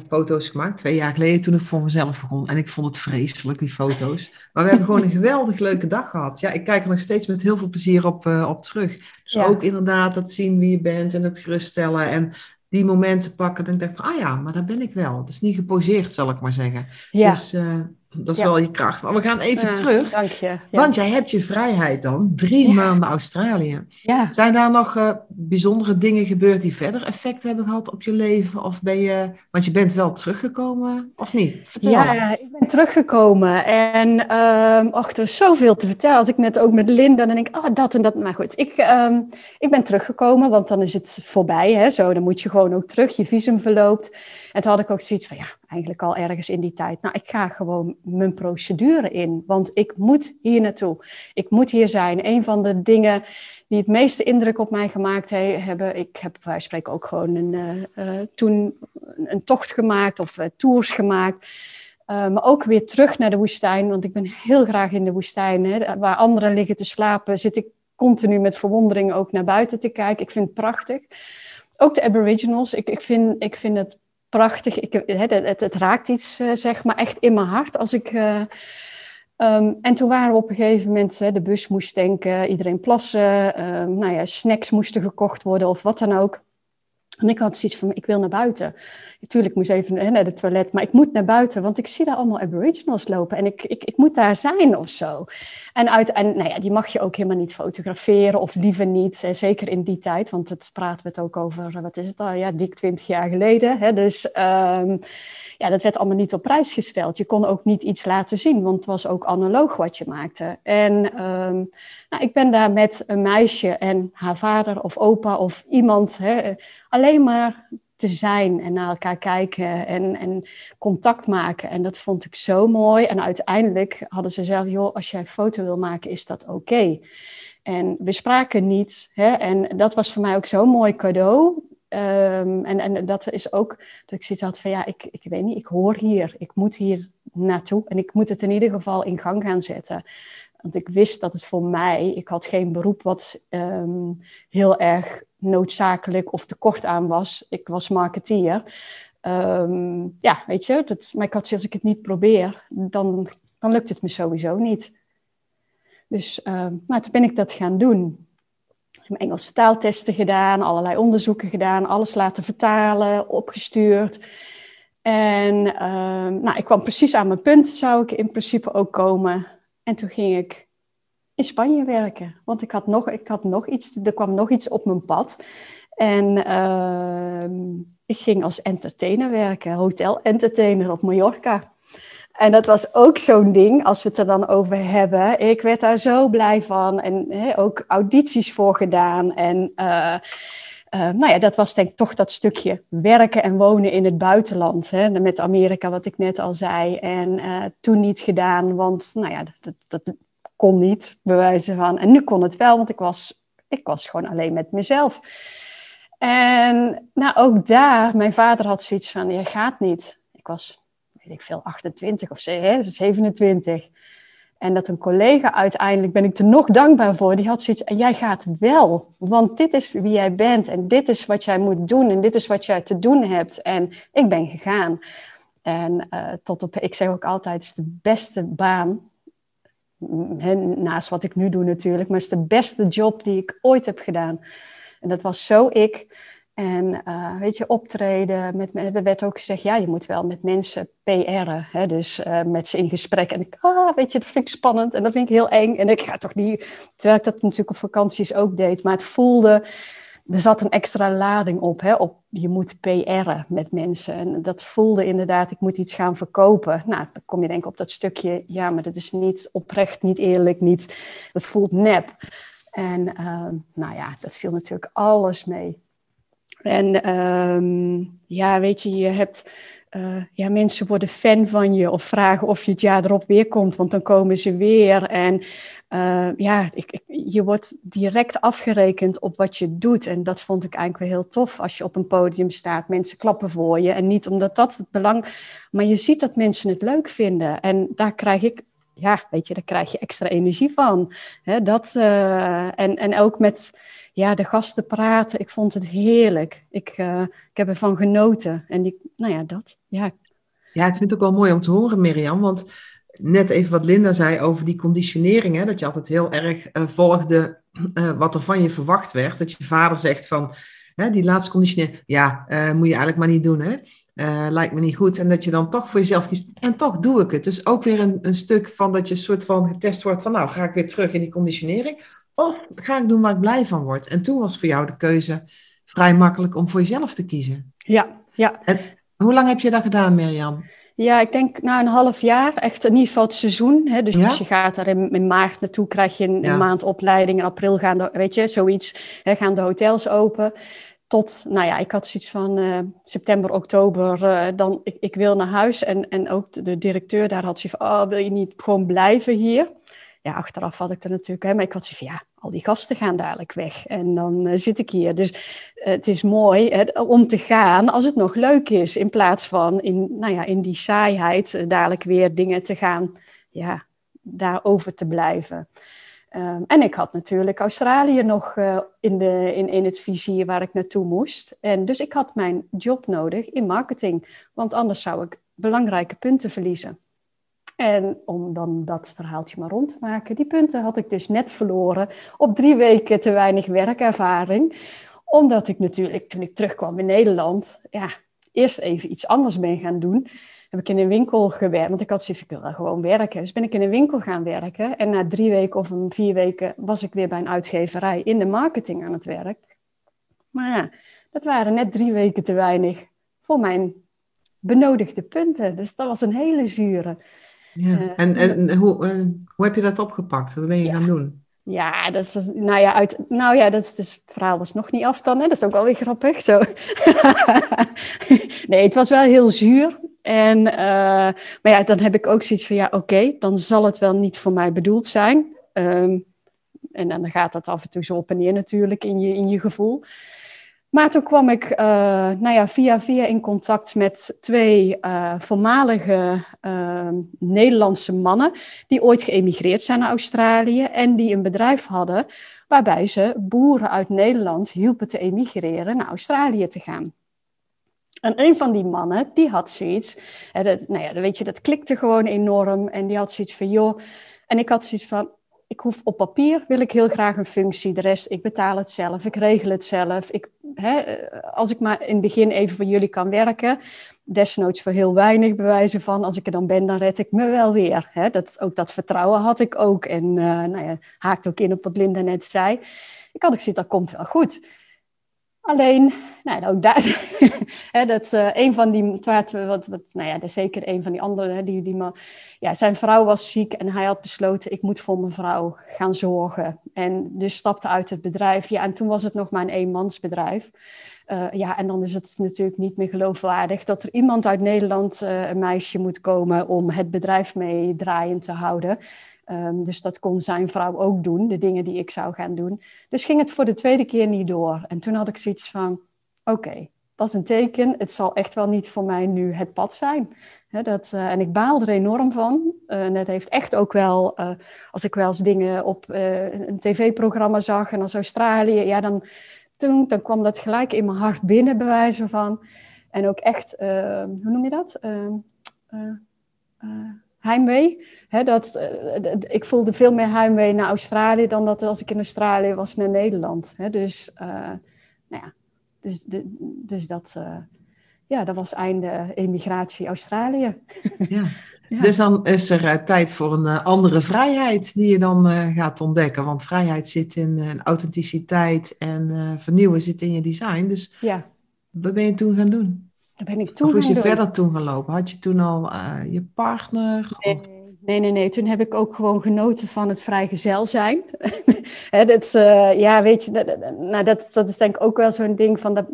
S1: foto's gemaakt, twee jaar geleden toen ik voor mezelf begon. En ik vond het vreselijk, die foto's. Maar we hebben gewoon een geweldig leuke dag gehad. Ja, ik kijk er nog steeds met heel veel plezier op, op terug. Dus ook inderdaad dat zien wie je bent en het geruststellen. En die momenten pakken. Dan denk ik van, ah ja, maar daar ben ik wel. Het is niet geposeerd, zal ik maar zeggen. Ja. Dus uh, Dat is wel je kracht. Maar we gaan even terug.
S2: Dank je.
S1: Want jij hebt je vrijheid dan. Drie maanden Australië. Zijn daar nog uh, bijzondere dingen gebeurd die verder effect hebben gehad op je leven? Of ben je... Want je bent wel teruggekomen, of niet?
S2: Vertel. Ja, ik ben teruggekomen. En um, och, er is zoveel te vertellen. Als ik net ook met Linda, dan denk ik, oh, dat en dat. Maar goed, ik, um, ik ben teruggekomen, want dan is het voorbij. Hè? Zo, dan moet je gewoon ook terug. Je visum verloopt. Toen had ik ook zoiets van, ja, eigenlijk al ergens in die tijd. Nou, ik ga gewoon mijn procedure in, want ik moet hier naartoe. Ik moet hier zijn. Een van de dingen die het meeste indruk op mij gemaakt hebben, ik heb wij spreken ook gewoon een, uh, toen een tocht gemaakt of uh, tours gemaakt. maar ook weer terug naar de woestijn, want ik ben heel graag in de woestijn. Waar anderen liggen te slapen, zit ik continu met verwondering ook naar buiten te kijken. Ik vind het prachtig. Ook de Aboriginals. Ik, ik, vind, ik vind het prachtig. Ik, het, het, het, raakt iets, uh, zeg maar, echt in mijn hart. Als ik, uh, um, en toen waren we op een gegeven moment, de bus moest denken, iedereen plassen, um, nou ja, snacks moesten gekocht worden of wat dan ook. En ik had zoiets van, ik wil naar buiten. Natuurlijk moest even hè, naar de toilet, maar ik moet naar buiten, want ik zie daar allemaal aboriginals lopen en ik, ik, ik moet daar zijn of zo. En, uit, en nou ja, die mag je ook helemaal niet fotograferen of liever niet, hè, zeker in die tijd, want het praten we het ook over, wat is het al, ja, dik twintig jaar geleden. Hè, dus um, ja, dat werd allemaal niet op prijs gesteld. Je kon ook niet iets laten zien, want het was ook analoog wat je maakte. En um, nou, ik ben daar met een meisje en haar vader of opa of iemand hè, alleen maar te zijn en naar elkaar kijken en, en contact maken. En dat vond ik zo mooi. En uiteindelijk hadden ze zelf, joh, als jij foto wil maken, is dat oké. En we spraken niet. Hè? En dat was voor mij ook zo'n mooi cadeau. Um, en, en dat is ook dat ik zoiets had van ja, ik, ik weet niet, ik hoor hier, ik moet hier naartoe en ik moet het in ieder geval in gang gaan zetten. Want ik wist dat het voor mij, ik had geen beroep wat um, heel erg noodzakelijk of tekort aan was. Ik was marketeer. Um, ja, weet je, dat, maar ik had als ik het niet probeer, dan, dan lukt het me sowieso niet. Dus nou, toen ben ik dat gaan doen. Engelse taaltesten gedaan, allerlei onderzoeken gedaan, alles laten vertalen, opgestuurd. En uh, nou, ik kwam precies aan mijn punt, zou ik in principe ook komen. En toen ging ik in Spanje werken. Want ik had nog, ik had nog iets, er kwam nog iets op mijn pad. En uh, ik ging als entertainer werken, hotel entertainer op Mallorca. En dat was ook zo'n ding, als we het er dan over hebben. Ik werd daar zo blij van en ook audities voor gedaan. En uh, uh, nou ja, dat was denk ik toch dat stukje werken en wonen in het buitenland. Hè, met Amerika, wat ik net al zei. En uh, toen niet gedaan, want nou ja, dat, dat kon niet, bewijzen van. En nu kon het wel, want ik was, ik was gewoon alleen met mezelf. En nou, ook daar, mijn vader had zoiets van, je gaat niet. Ik was weet ik veel, 28 of 27. En dat een collega uiteindelijk, ben ik er nog dankbaar voor, die had zoiets, en jij gaat wel, want dit is wie jij bent en dit is wat jij moet doen en dit is wat jij te doen hebt. En ik ben gegaan. En uh, tot op, ik zeg ook altijd, het is de beste baan, naast wat ik nu doe natuurlijk, maar het is de beste job die ik ooit heb gedaan. En dat was zo ik. En uh, weet je, optreden, met, er werd ook gezegd, ja, je moet wel met mensen PR'en, hè, dus uh, met ze in gesprek. En ik, ah, weet je, dat vind ik spannend en dat vind ik heel eng. En ik ga toch niet, terwijl ik dat natuurlijk op vakanties ook deed, maar het voelde, er zat een extra lading op, hè, op je moet PR'en met mensen. En dat voelde inderdaad, ik moet iets gaan verkopen. Nou, dan kom je denk ik op dat stukje, ja, maar dat is niet oprecht, niet eerlijk, niet, dat voelt nep. En uh, nou ja, dat viel natuurlijk alles mee. En um, ja, weet je, je hebt. Uh, ja, mensen worden fan van je of vragen of je het jaar erop weer komt, want dan komen ze weer. En uh, ja, je wordt direct afgerekend op wat je doet. En dat vond ik eigenlijk wel heel tof als je op een podium staat. Mensen klappen voor je. En niet omdat dat het belang. Maar je ziet dat mensen het leuk vinden. En daar krijg ik ja, weet je, daar krijg je extra energie van. Dat, uh, en, en ook met ja, de gasten praten. Ik vond het heerlijk. Ik, uh, ik heb ervan genoten. En die, nou ja, dat. Ja.
S1: ja, ik vind het ook wel mooi om te horen, Mirjam. Want net even wat Linda zei over die conditionering. Hè, dat je altijd heel erg uh, volgde uh, wat er van je verwacht werd. Dat je vader zegt van, hè, die laatste conditionering, ja, moet je eigenlijk maar niet doen. Hè? lijkt me niet goed. En dat je dan toch voor jezelf kiest. En toch doe ik het. Dus ook weer een, een stuk van dat je soort van getest wordt van, nou, ga ik weer terug in die conditionering? Of ga ik doen waar ik blij van word? En toen was voor jou de keuze vrij makkelijk om voor jezelf te kiezen.
S2: Ja, ja.
S1: En hoe lang heb je dat gedaan, Mirjam?
S2: Ja, ik denk na een half jaar, echt in ieder geval het seizoen. Hè? Dus als je gaat daar in, maart naartoe, krijg je een, maand opleiding. In april gaan de, weet je, zoiets, hè, gaan de hotels open. Tot, nou ja, ik had zoiets van uh, september, oktober, uh, dan ik, ik wil naar huis. En, en ook de directeur daar had zoiets van, oh, wil je niet gewoon blijven hier? Achteraf had ik er natuurlijk, hè, maar ik had zoiets van, ja, al die gasten gaan dadelijk weg. En dan uh, zit ik hier. Dus het is mooi hè, om te gaan als het nog leuk is. In plaats van in, nou ja, in die saaiheid dadelijk weer dingen te gaan, ja, daarover te blijven. Um, en ik had natuurlijk Australië nog in, de, in, in het vizier waar ik naartoe moest. En dus ik had mijn job nodig in marketing, want anders zou ik belangrijke punten verliezen. En om dan dat verhaaltje maar rond te maken, die punten had ik dus net verloren op drie weken te weinig werkervaring. Omdat ik natuurlijk, toen ik terugkwam in Nederland, ja, eerst even iets anders ben gaan doen heb ik in een winkel gewerkt. Want ik had zoiets, ik wil gewoon werken. Dus ben ik in een winkel gaan werken. En na drie weken of vier weken was ik weer bij een uitgeverij in de marketing aan het werk. Maar ja, dat waren net drie weken te weinig voor mijn benodigde punten. Dus dat was een hele zure.
S1: Ja. Uh, en en hoe, uh, hoe heb je dat opgepakt? Wat ben je gaan doen?
S2: Ja, dat was, nou ja, uit, nou ja, dat is dus, het verhaal was nog niet af dan, hè? dat is ook wel weer grappig. Zo. nee, het was wel heel zuur. En, uh, maar ja, dan heb ik ook zoiets van, ja, oké, dan zal het wel niet voor mij bedoeld zijn. Um, en dan gaat dat af en toe zo op en neer natuurlijk in je, in je gevoel. Maar toen kwam ik uh, ja, via via in contact met twee uh, voormalige uh, Nederlandse mannen die ooit geëmigreerd zijn naar Australië en die een bedrijf hadden waarbij ze boeren uit Nederland hielpen te emigreren naar Australië te gaan. En een van die mannen, die had zoiets, dat, nou ja, weet je, dat klikte gewoon enorm. En die had zoiets van, joh, en ik had zoiets van, ik hoef op papier, wil ik heel graag een functie. De rest, ik betaal het zelf, ik regel het zelf. Ik, hè, als ik maar in het begin even voor jullie kan werken, desnoods voor heel weinig bewijzen van, als ik er dan ben, dan red ik me wel weer. Hè. Dat, ook dat vertrouwen had ik ook. En uh, nou ja, haakt ook in op wat Linda net zei. Ik had ook gezien, dat komt wel goed. Alleen, nou, ook daar, hè, dat uh, een van die, wat, wat, nou ja, zeker een van die anderen, hè, die, die man, ja, zijn vrouw was ziek en hij had besloten, ik moet voor mijn vrouw gaan zorgen. En dus stapte uit het bedrijf. Ja, en toen was het nog maar een eenmansbedrijf. Uh, ja, en dan is het natuurlijk niet meer geloofwaardig dat er iemand uit Nederland, uh, een meisje, moet komen om het bedrijf mee draaiend te houden. Um, dus dat kon zijn vrouw ook doen, de dingen die ik zou gaan doen. Dus ging het voor de tweede keer niet door. En toen had ik zoiets van: oké, dat is een teken. Het zal echt wel niet voor mij nu het pad zijn. dat, uh, en ik baal er enorm van. Uh, en dat heeft echt ook wel, uh, als ik wel eens dingen op een tv-programma zag en als Australië, ja, dan, toen, dan kwam dat gelijk in mijn hart binnen, bij wijze van. En ook echt, hoe noem je dat? Heimwee. dat, uh, ik voelde veel meer heimwee naar Australië dan dat als ik in Australië was naar Nederland. dus, uh, nou ja, dus, de, dus dat, uh, ja, dat was einde emigratie Australië.
S1: Ja. ja. Dus dan is er tijd voor een andere vrijheid die je dan gaat ontdekken. Want vrijheid zit in authenticiteit en vernieuwen zit in je design. Dus ja. wat ben je toen gaan doen?
S2: Dat ben ik toen
S1: of is je verder toen gelopen? Had je toen al uh, je partner?
S2: Nee, nee, nee, nee, Toen heb ik ook gewoon genoten van het vrijgezel zijn. dat, uh, ja, weet je, dat, nou, dat, dat is denk ik ook wel zo'n ding van... Dat,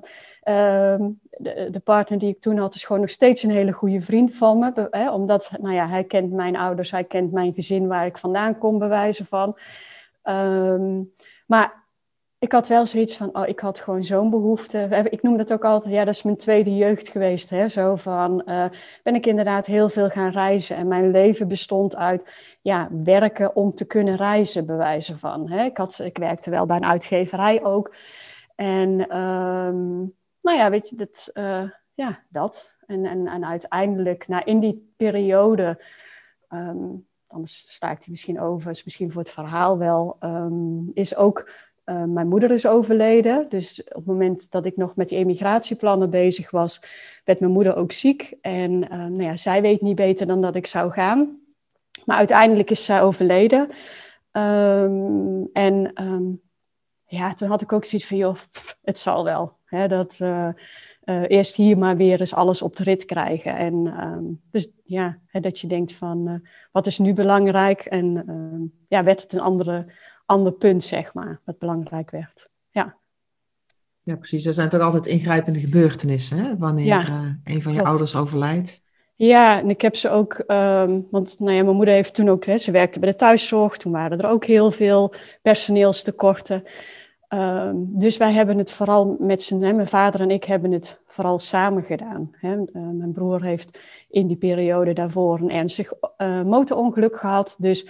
S2: uh, de, de, partner die ik toen had is gewoon nog steeds een hele goede vriend van me. Hè, omdat, nou ja, hij kent mijn ouders, hij kent mijn gezin waar ik vandaan kom, bewijzen van. Um, maar ik had wel zoiets van, oh, ik had gewoon zo'n behoefte. Ik noem dat ook altijd, ja, dat is mijn tweede jeugd geweest. Hè? Zo van, uh, ben ik inderdaad heel veel gaan reizen. En mijn leven bestond uit, ja, werken om te kunnen reizen, bewijzen van. Hè? Ik, had, ik werkte wel bij een uitgeverij ook. En, um, nou ja, weet je, dat, uh, ja, dat. En, en, en uiteindelijk, nou, in die periode... Um, anders sta ik die misschien over, is misschien voor het verhaal wel, um, is ook uh, mijn moeder is overleden. Dus op het moment dat ik nog met die emigratieplannen bezig was, werd mijn moeder ook ziek. En uh, nou ja, zij weet niet beter dan dat ik zou gaan. Maar uiteindelijk is zij overleden. Um, en um, ja, toen had ik ook zoiets van, joh, het zal wel. Hè, dat, uh, eerst hier maar weer eens alles op de rit krijgen. En um, dus ja, hè, dat je denkt van, wat is nu belangrijk? En ja, werd het een andere ander punt, zeg maar, wat belangrijk werd. Ja.
S1: Ja, precies. Er zijn toch altijd ingrijpende gebeurtenissen, hè? wanneer ja, uh, een van je klopt. ouders overlijdt.
S2: Ja, en ik heb ze ook, um, want nou ja, mijn moeder heeft toen ook, hè, ze werkte bij de thuiszorg, toen waren er ook heel veel personeelstekorten. Um, dus wij hebben het vooral met z'n, mijn vader en ik hebben het vooral samen gedaan. Hè. Uh, mijn broer heeft in die periode daarvoor een ernstig uh, motorongeluk gehad, dus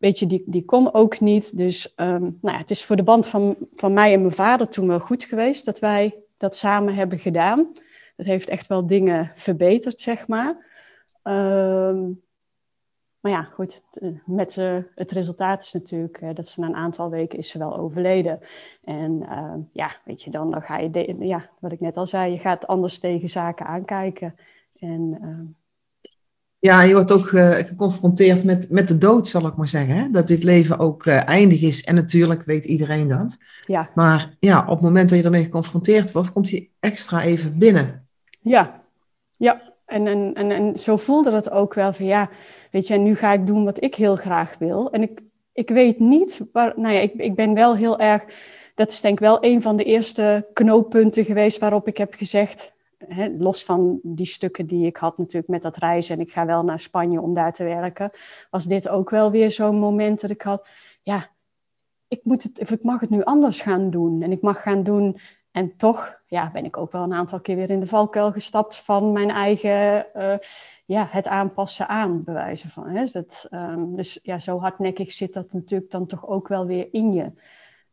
S2: weet je, die, die kon ook niet. Dus um, nou het is voor de band van, van mij en mijn vader toen wel goed geweest dat wij dat samen hebben gedaan. Dat heeft echt wel dingen verbeterd, zeg maar. Um, maar ja, goed, met uh, het resultaat is natuurlijk uh, dat ze na een aantal weken is ze wel overleden. En uh, ja, weet je, dan, dan ga je, ja, wat ik net al zei, je gaat anders tegen zaken aankijken. En ehm,
S1: ja, je wordt ook uh, geconfronteerd met, met de dood, zal ik maar zeggen. Hè? Dat dit leven ook uh, eindig is. En natuurlijk weet iedereen dat.
S2: Ja.
S1: Maar ja, op het moment dat je ermee geconfronteerd wordt, komt hij extra even binnen.
S2: Ja, ja. En, en, en, en zo voelde dat ook wel van ja, weet je, nu ga ik doen wat ik heel graag wil. En ik, ik weet niet, waar, nou ja, ik, ik ben wel heel erg, dat is denk ik wel een van de eerste knooppunten geweest waarop ik heb gezegd, los van die stukken die ik had natuurlijk met dat reizen en ik ga wel naar Spanje om daar te werken, was dit ook wel weer zo'n moment dat ik had, ja, ik, moet het, ik mag het nu anders gaan doen en ik mag gaan doen en toch ja, ben ik ook wel een aantal keer weer in de valkuil gestapt van mijn eigen, uh, ja, het aanpassen aan, bewijzen van. Hè. Dat, um, dus ja, zo hardnekkig zit dat natuurlijk dan toch ook wel weer in je.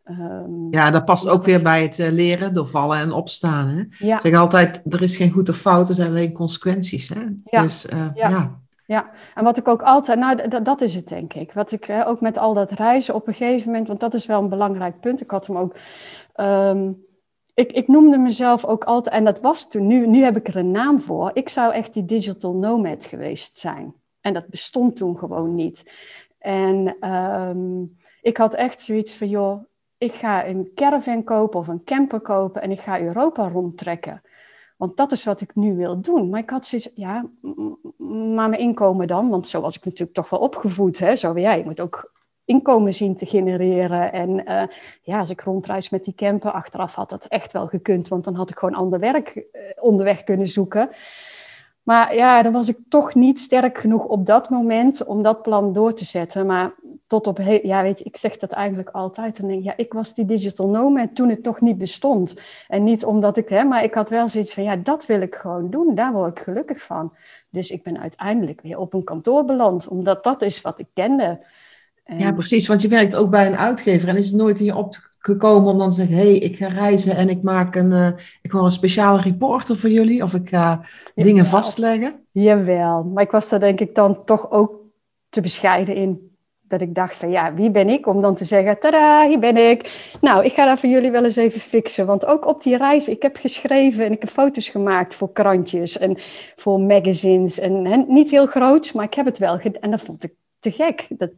S1: Um, ja, dat past ook weer bij het uh, leren door vallen en opstaan. Hè? Ja. Ik zeg altijd, er is geen goed of fout, er zijn alleen consequenties. Hè?
S2: Ja.
S1: Dus, uh,
S2: ja. ja. Ja, en wat ik ook altijd, nou dat is het denk ik. Wat ik hè, ook met al dat reizen op een gegeven moment, want dat is wel een belangrijk punt. Ik had hem ook, um, ik, ik noemde mezelf ook altijd, en dat was toen, nu, nu heb ik er een naam voor. Ik zou echt die digital nomad geweest zijn. En dat bestond toen gewoon niet. En um, ik had echt zoiets van, joh, ik ga een caravan kopen of een camper kopen en ik ga Europa rondtrekken. Want dat is wat ik nu wil doen. Maar ik had zoiets, ja, maar mijn inkomen dan? Want zo was ik natuurlijk toch wel opgevoed. Hè? Zo, ja, je moet ook inkomen zien te genereren. En uh, ja, als ik rondreis met die camper, achteraf had dat echt wel gekund. Want dan had ik gewoon ander werk uh, onderweg kunnen zoeken. Maar ja, dan was ik toch niet sterk genoeg op dat moment om dat plan door te zetten. Maar tot op, ja, weet je, ik zeg dat eigenlijk altijd. Dan denk ik, ja, ik was die digital nomad toen het nog niet bestond. En niet omdat ik, hè, maar ik had wel zoiets van, ja, dat wil ik gewoon doen. Daar word ik gelukkig van. Dus ik ben uiteindelijk weer op een kantoor beland, omdat dat is wat ik kende.
S1: En... Ja, precies, want je werkt ook bij een uitgever en is het nooit hier opgekomen om dan te zeggen, hé, hey, ik ga reizen en ik maak een, uh, ik wil een speciale reporter voor jullie of ik ga dingen vastleggen?
S2: Jawel, maar ik was daar denk ik dan toch ook te bescheiden in dat ik dacht van ja, wie ben ik om dan te zeggen, tada, hier ben ik. Nou, ik ga dat voor jullie wel eens even fixen. Want ook op die reis, ik heb geschreven en ik heb foto's gemaakt voor krantjes en voor magazines. En, en niet heel groot, maar ik heb het wel gedaan. En dat vond ik te gek. Dat,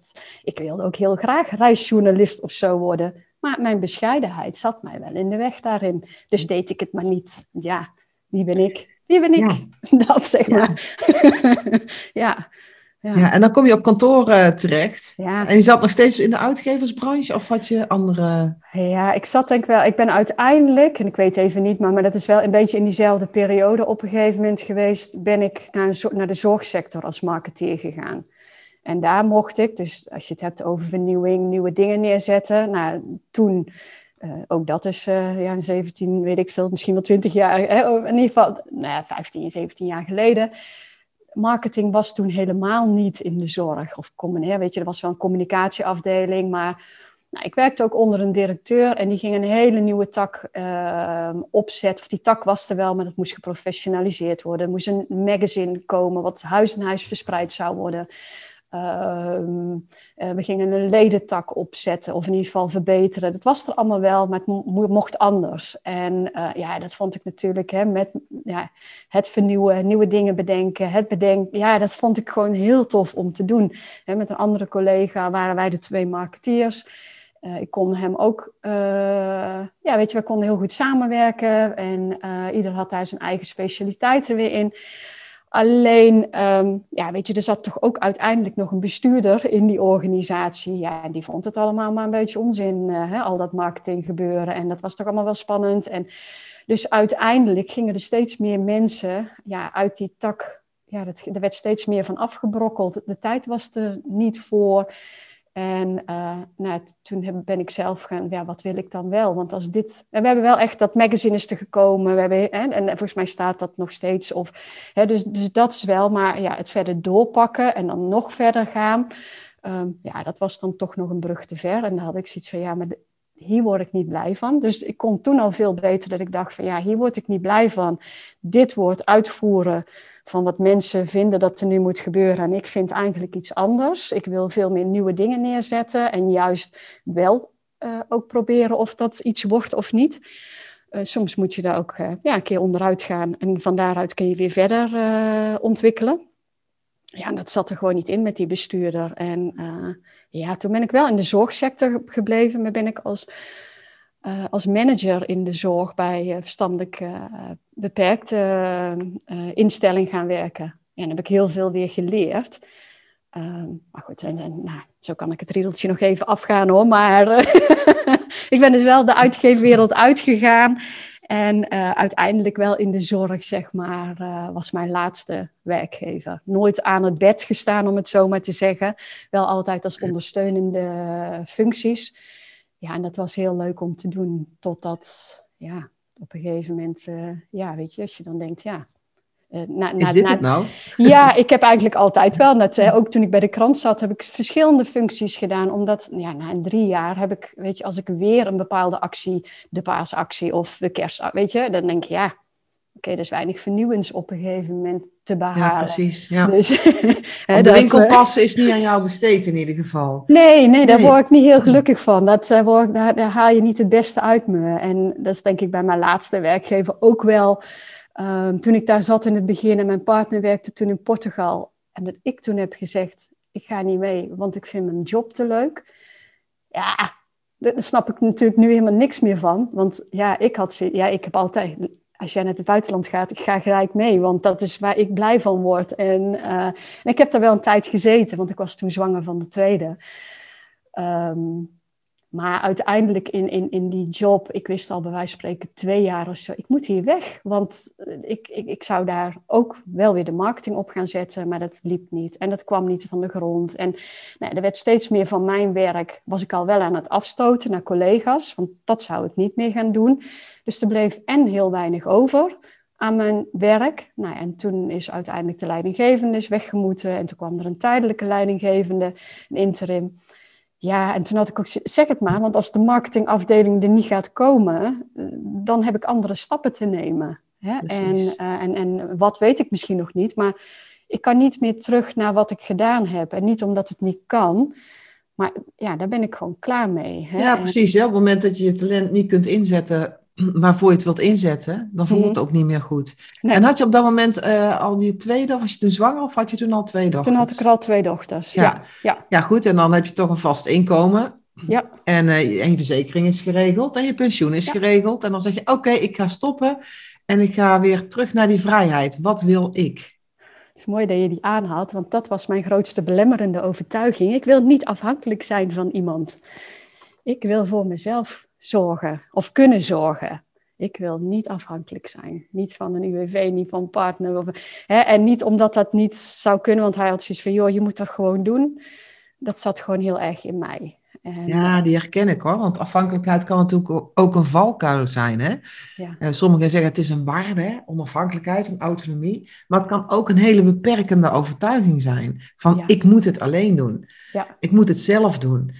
S2: ik wilde ook heel graag reisjournalist of zo worden. Maar mijn bescheidenheid zat mij wel in de weg daarin. Dus deed ik het maar niet. Ja, wie ben ik? Wie ben ik? Ja. Dat zeg maar. ja.
S1: Ja. ja. en dan kom je op kantoor uh, terecht. Ja. En je zat nog steeds in de uitgeversbranche of had je andere...
S2: Ja, ik zat denk wel... Ik ben uiteindelijk, en ik weet even niet, maar, maar dat is wel een beetje in diezelfde periode op een gegeven moment geweest, ben ik naar, een, naar de zorgsector als marketeer gegaan. En daar mocht ik, dus als je het hebt over vernieuwing, nieuwe dingen neerzetten. Nou, toen, uh, ook dat is uh, ja, 17, weet ik veel, misschien wel 20 jaar, hè, in ieder geval nou ja, 15, 17 jaar geleden marketing was toen helemaal niet in de zorg. Of weet je, er was wel een communicatieafdeling, maar nou, ik werkte ook onder een directeur en die ging een hele nieuwe tak uh, opzetten. Of die tak was er wel, maar dat moest geprofessionaliseerd worden. Er moest een magazine komen wat huis en huis verspreid zou worden. Ehm, eh, we gingen een ledentak opzetten of in ieder geval verbeteren. Dat was er allemaal wel, maar het mocht anders. En uh, ja, dat vond ik natuurlijk hè, met ja, het vernieuwen, nieuwe dingen bedenken, het bedenken. Ja, dat vond ik gewoon heel tof om te doen. Met een andere collega waren wij de twee marketeers. Uh, ik kon hem ook, ja, weet je, we konden heel goed samenwerken en ieder had daar zijn eigen specialiteiten weer in. Alleen, um, ja, weet je, er zat toch ook uiteindelijk nog een bestuurder in die organisatie. Ja, en die vond het allemaal maar een beetje onzin, uh, hè, al dat marketing gebeuren. En dat was toch allemaal wel spannend. En dus uiteindelijk gingen er steeds meer mensen ja, uit die tak. Ja, dat, er werd steeds meer van afgebrokkeld. De tijd was er niet voor. En uh, nou, toen ben ik zelf gaan, ja, wat wil ik dan wel? Want als dit, en we hebben wel echt, dat magazine is er gekomen, we hebben, hè, en volgens mij staat dat nog steeds. Of, hè, dus, dus dat is wel, maar ja, het verder doorpakken en dan nog verder gaan, um, ja, dat was dan toch nog een brug te ver. En dan had ik zoiets van, ja, maar hier word ik niet blij van. Dus ik kon toen al veel beter dat ik dacht van, ja, hier word ik niet blij van. Dit wordt uitvoeren van wat mensen vinden dat er nu moet gebeuren. En ik vind eigenlijk iets anders. Ik wil veel meer nieuwe dingen neerzetten en juist wel uh, ook proberen of dat iets wordt of niet. Uh, soms moet je daar ook uh, ja, een keer onderuit gaan en van daaruit kun je weer verder ontwikkelen. Ja, dat zat er gewoon niet in met die bestuurder. En ja, toen ben ik wel in de zorgsector gebleven, maar ben ik als uh, als manager in de zorg bij uh, verstandelijk uh, beperkte instelling gaan werken. En dan heb ik heel veel weer geleerd. Ehm, maar goed, en, en, nou, zo kan ik het riedeltje nog even afgaan hoor. Maar ik ben dus wel de uitgeefwereld uitgegaan. En uiteindelijk wel in de zorg, zeg maar, was mijn laatste werkgever. Nooit aan het bed gestaan, om het zo maar te zeggen. Wel altijd als ondersteunende functies ja, en dat was heel leuk om te doen. Totdat, ja, op een gegeven moment, uh, ja, weet je, als je dan denkt, ja.
S1: Na, Is dit het nou?
S2: Ja, ik heb eigenlijk altijd wel, net, ook toen ik bij de krant zat, heb ik verschillende functies gedaan. Omdat, ja, na drie jaar heb ik, weet je, als ik weer een bepaalde actie, de paasactie of de kerst, weet je, dan denk je, ja, oké, er is weinig vernieuwends op een gegeven moment te behalen. Ja,
S1: precies. Ja. Dus, de winkelpas is niet aan jou besteed in ieder geval.
S2: Nee, nee, daar word ik niet heel gelukkig van. Dat, uh, word, daar, daar, haal je niet het beste uit me. En dat is denk ik bij mijn laatste werkgever ook wel. Um, toen ik daar zat in het begin en mijn partner werkte toen in Portugal. En dat ik toen heb gezegd, ik ga niet mee, want ik vind mijn job te leuk. Ja, daar snap ik natuurlijk nu helemaal niks meer van. Want ja, ik, had, ja, ik heb altijd als jij naar het buitenland gaat, ik ga gelijk mee, want dat is waar ik blij van word. En, uh, en ik heb daar wel een tijd gezeten, want ik was toen zwanger van de tweede. Um, maar uiteindelijk in, in, in die job, ik wist al bij wijze van spreken twee jaar of zo, ik moet hier weg. Want ik, ik, ik zou daar ook wel weer de marketing op gaan zetten, maar dat liep niet. En dat kwam niet van de grond. En nou, er werd steeds meer van mijn werk, was ik al wel aan het afstoten naar collega's, want dat zou ik niet meer gaan doen. Dus er bleef en heel weinig over aan mijn werk. Nou, en toen is uiteindelijk de leidinggevende weggemoeten en toen kwam er een tijdelijke leidinggevende, een interim. Ja, en toen had ik ook, zeg het maar, want als de marketingafdeling er niet gaat komen, eh, dan heb ik andere stappen te nemen. Hè? En, uh, en, en wat weet ik misschien nog niet, maar ik kan niet meer terug naar wat ik gedaan heb. En niet omdat het niet kan, maar ja, daar ben ik gewoon klaar mee. Hè?
S1: Ja, precies. Op het moment dat je je talent niet kunt inzetten waarvoor je het wilt inzetten, dan voelt het mhm. ook niet meer goed. En had je op dat moment uh, al die tweede, was je toen zwanger of had je toen al twee dochters?
S2: Toen had ik er al twee dochters, ja.
S1: Ja, ja. goed, en dan heb je toch een vast inkomen. Ja. En, uh, en je verzekering is geregeld en je pensioen is geregeld. En dan zeg je, oké, ik ga stoppen en ik ga weer terug naar die vrijheid. Wat wil ik?
S2: Het is mooi dat je die aanhaalt, want dat was mijn grootste belemmerende overtuiging. Ik wil niet afhankelijk zijn van iemand. Ik wil voor mezelf zorgen of kunnen zorgen. Ik wil niet afhankelijk zijn. Niet van een UWV, niet van een partner. Of, hè, en niet omdat dat niet zou kunnen, want hij had zoiets van: joh, je moet dat gewoon doen. Dat zat gewoon heel erg in mij.
S1: En, ja, die herken ik hoor. Want afhankelijkheid kan natuurlijk ook een valkuil zijn. Hè? Ja. Uh, sommigen zeggen het is een waarde, hè? onafhankelijkheid en autonomie. Maar het kan ook een hele beperkende overtuiging zijn. Van ik moet het alleen doen. Ja. Ik moet het zelf doen.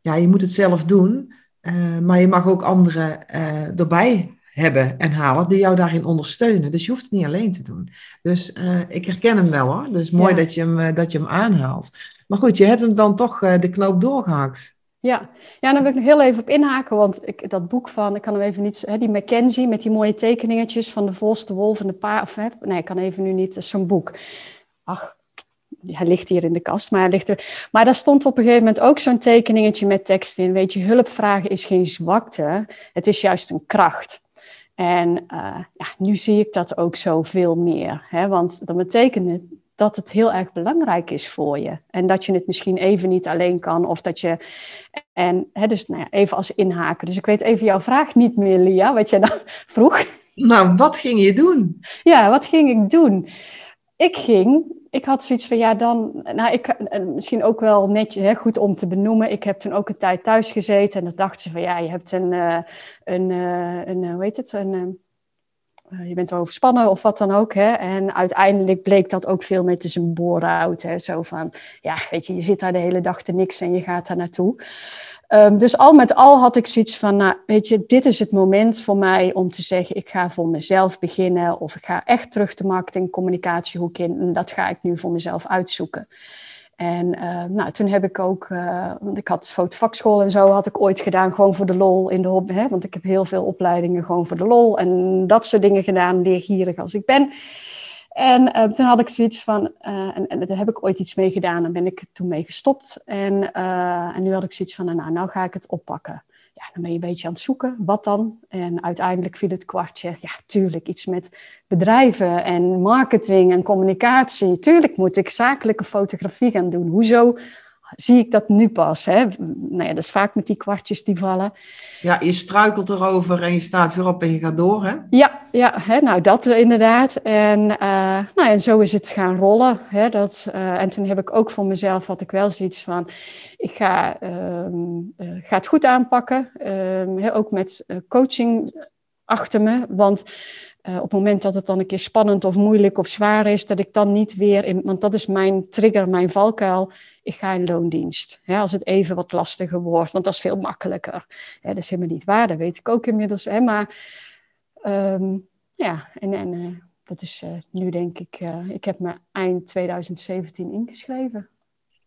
S1: Ja, je moet het zelf doen. Uh, maar je mag ook anderen uh, erbij hebben en halen die jou daarin ondersteunen. Dus je hoeft het niet alleen te doen. Dus uh, ik herken hem wel hoor. Dus mooi dat, je hem, dat je hem aanhaalt. Maar goed, je hebt hem dan toch de knoop doorgehakt.
S2: Ja. ja, dan wil ik nog heel even op inhaken, want ik, dat boek van, ik kan hem even niet, hè, die Mackenzie met die mooie tekeningetjes van de vos, de wolf en de paard, of hè, nee, ik kan even nu niet, zo'n boek. Ach, hij ligt hier in de kast, maar hij ligt er. Maar daar stond op een gegeven moment ook zo'n tekeningetje met tekst in. Weet je, hulpvragen is geen zwakte, het is juist een kracht. En uh, ja, nu zie ik dat ook zoveel meer. Hè? Want dat betekent dat het heel erg belangrijk is voor je. En dat je het misschien even niet alleen kan. Of dat je. En hè, dus nou ja, even als inhaken. Dus ik weet even jouw vraag niet meer, Lia, wat jij nou vroeg.
S1: Nou, wat ging je doen?
S2: Ja, wat ging ik doen? Ik ging ik had zoiets van, ja, dan, nou, ik, eh, misschien ook wel netjes, hè, goed om te benoemen. Ik heb toen ook een tijd thuis gezeten en dan dachten ze van, ja, je hebt een, uh, een, uh, een hoe heet het, een, je bent overspannen of wat dan ook. Hè? En uiteindelijk bleek dat ook veel met zijn een Hè? Zo van, ja, weet je, je zit daar de hele dag te niks en je gaat daar naartoe. Um, dus al met al had ik zoiets van, nou, weet je, dit is het moment voor mij om te zeggen, ik ga voor mezelf beginnen of ik ga echt terug de marketing communicatiehoek in en dat ga ik nu voor mezelf uitzoeken. En uh, nou, toen heb ik ook, uh, want ik had fotovakschool en zo had ik ooit gedaan, gewoon voor de lol in de hobby. Hè? Want ik heb heel veel opleidingen gewoon voor de lol en dat soort dingen gedaan, leergierig als ik ben. En uh, toen had ik zoiets van, uh, en, en, daar heb ik ooit iets mee gedaan en ben ik toen mee gestopt. En, uh, en nu had ik zoiets van, nou, nou ga ik het oppakken. Ja, dan ben je een beetje aan het zoeken, wat dan? En uiteindelijk viel het kwartje, ja, tuurlijk, iets met bedrijven en marketing en communicatie. Tuurlijk moet ik zakelijke fotografie gaan doen. Hoezo zie ik dat nu pas. Hè? Nou ja, dat is vaak met die kwartjes die vallen.
S1: Ja, je struikelt erover en je staat weer op en je gaat door, hè?
S2: Ja, ja hè? nou dat inderdaad. En, uh, nou, en zo is het gaan rollen. Hè? Dat, uh, en toen heb ik ook voor mezelf, had ik wel zoiets van... ik ga, um, uh, ga het goed aanpakken. Um, ook met coaching achter me, want... Uh, op het moment dat het dan een keer spannend of moeilijk of zwaar is, dat ik dan niet weer in, want dat is mijn trigger, mijn valkuil ik ga in loondienst. Hè, als het even wat lastiger wordt, want dat is veel makkelijker. Hè, dat is helemaal niet waar, dat weet ik ook inmiddels. Hè, maar um, ja, en, en uh, dat is uh, nu denk ik, ik heb me eind 2017 ingeschreven.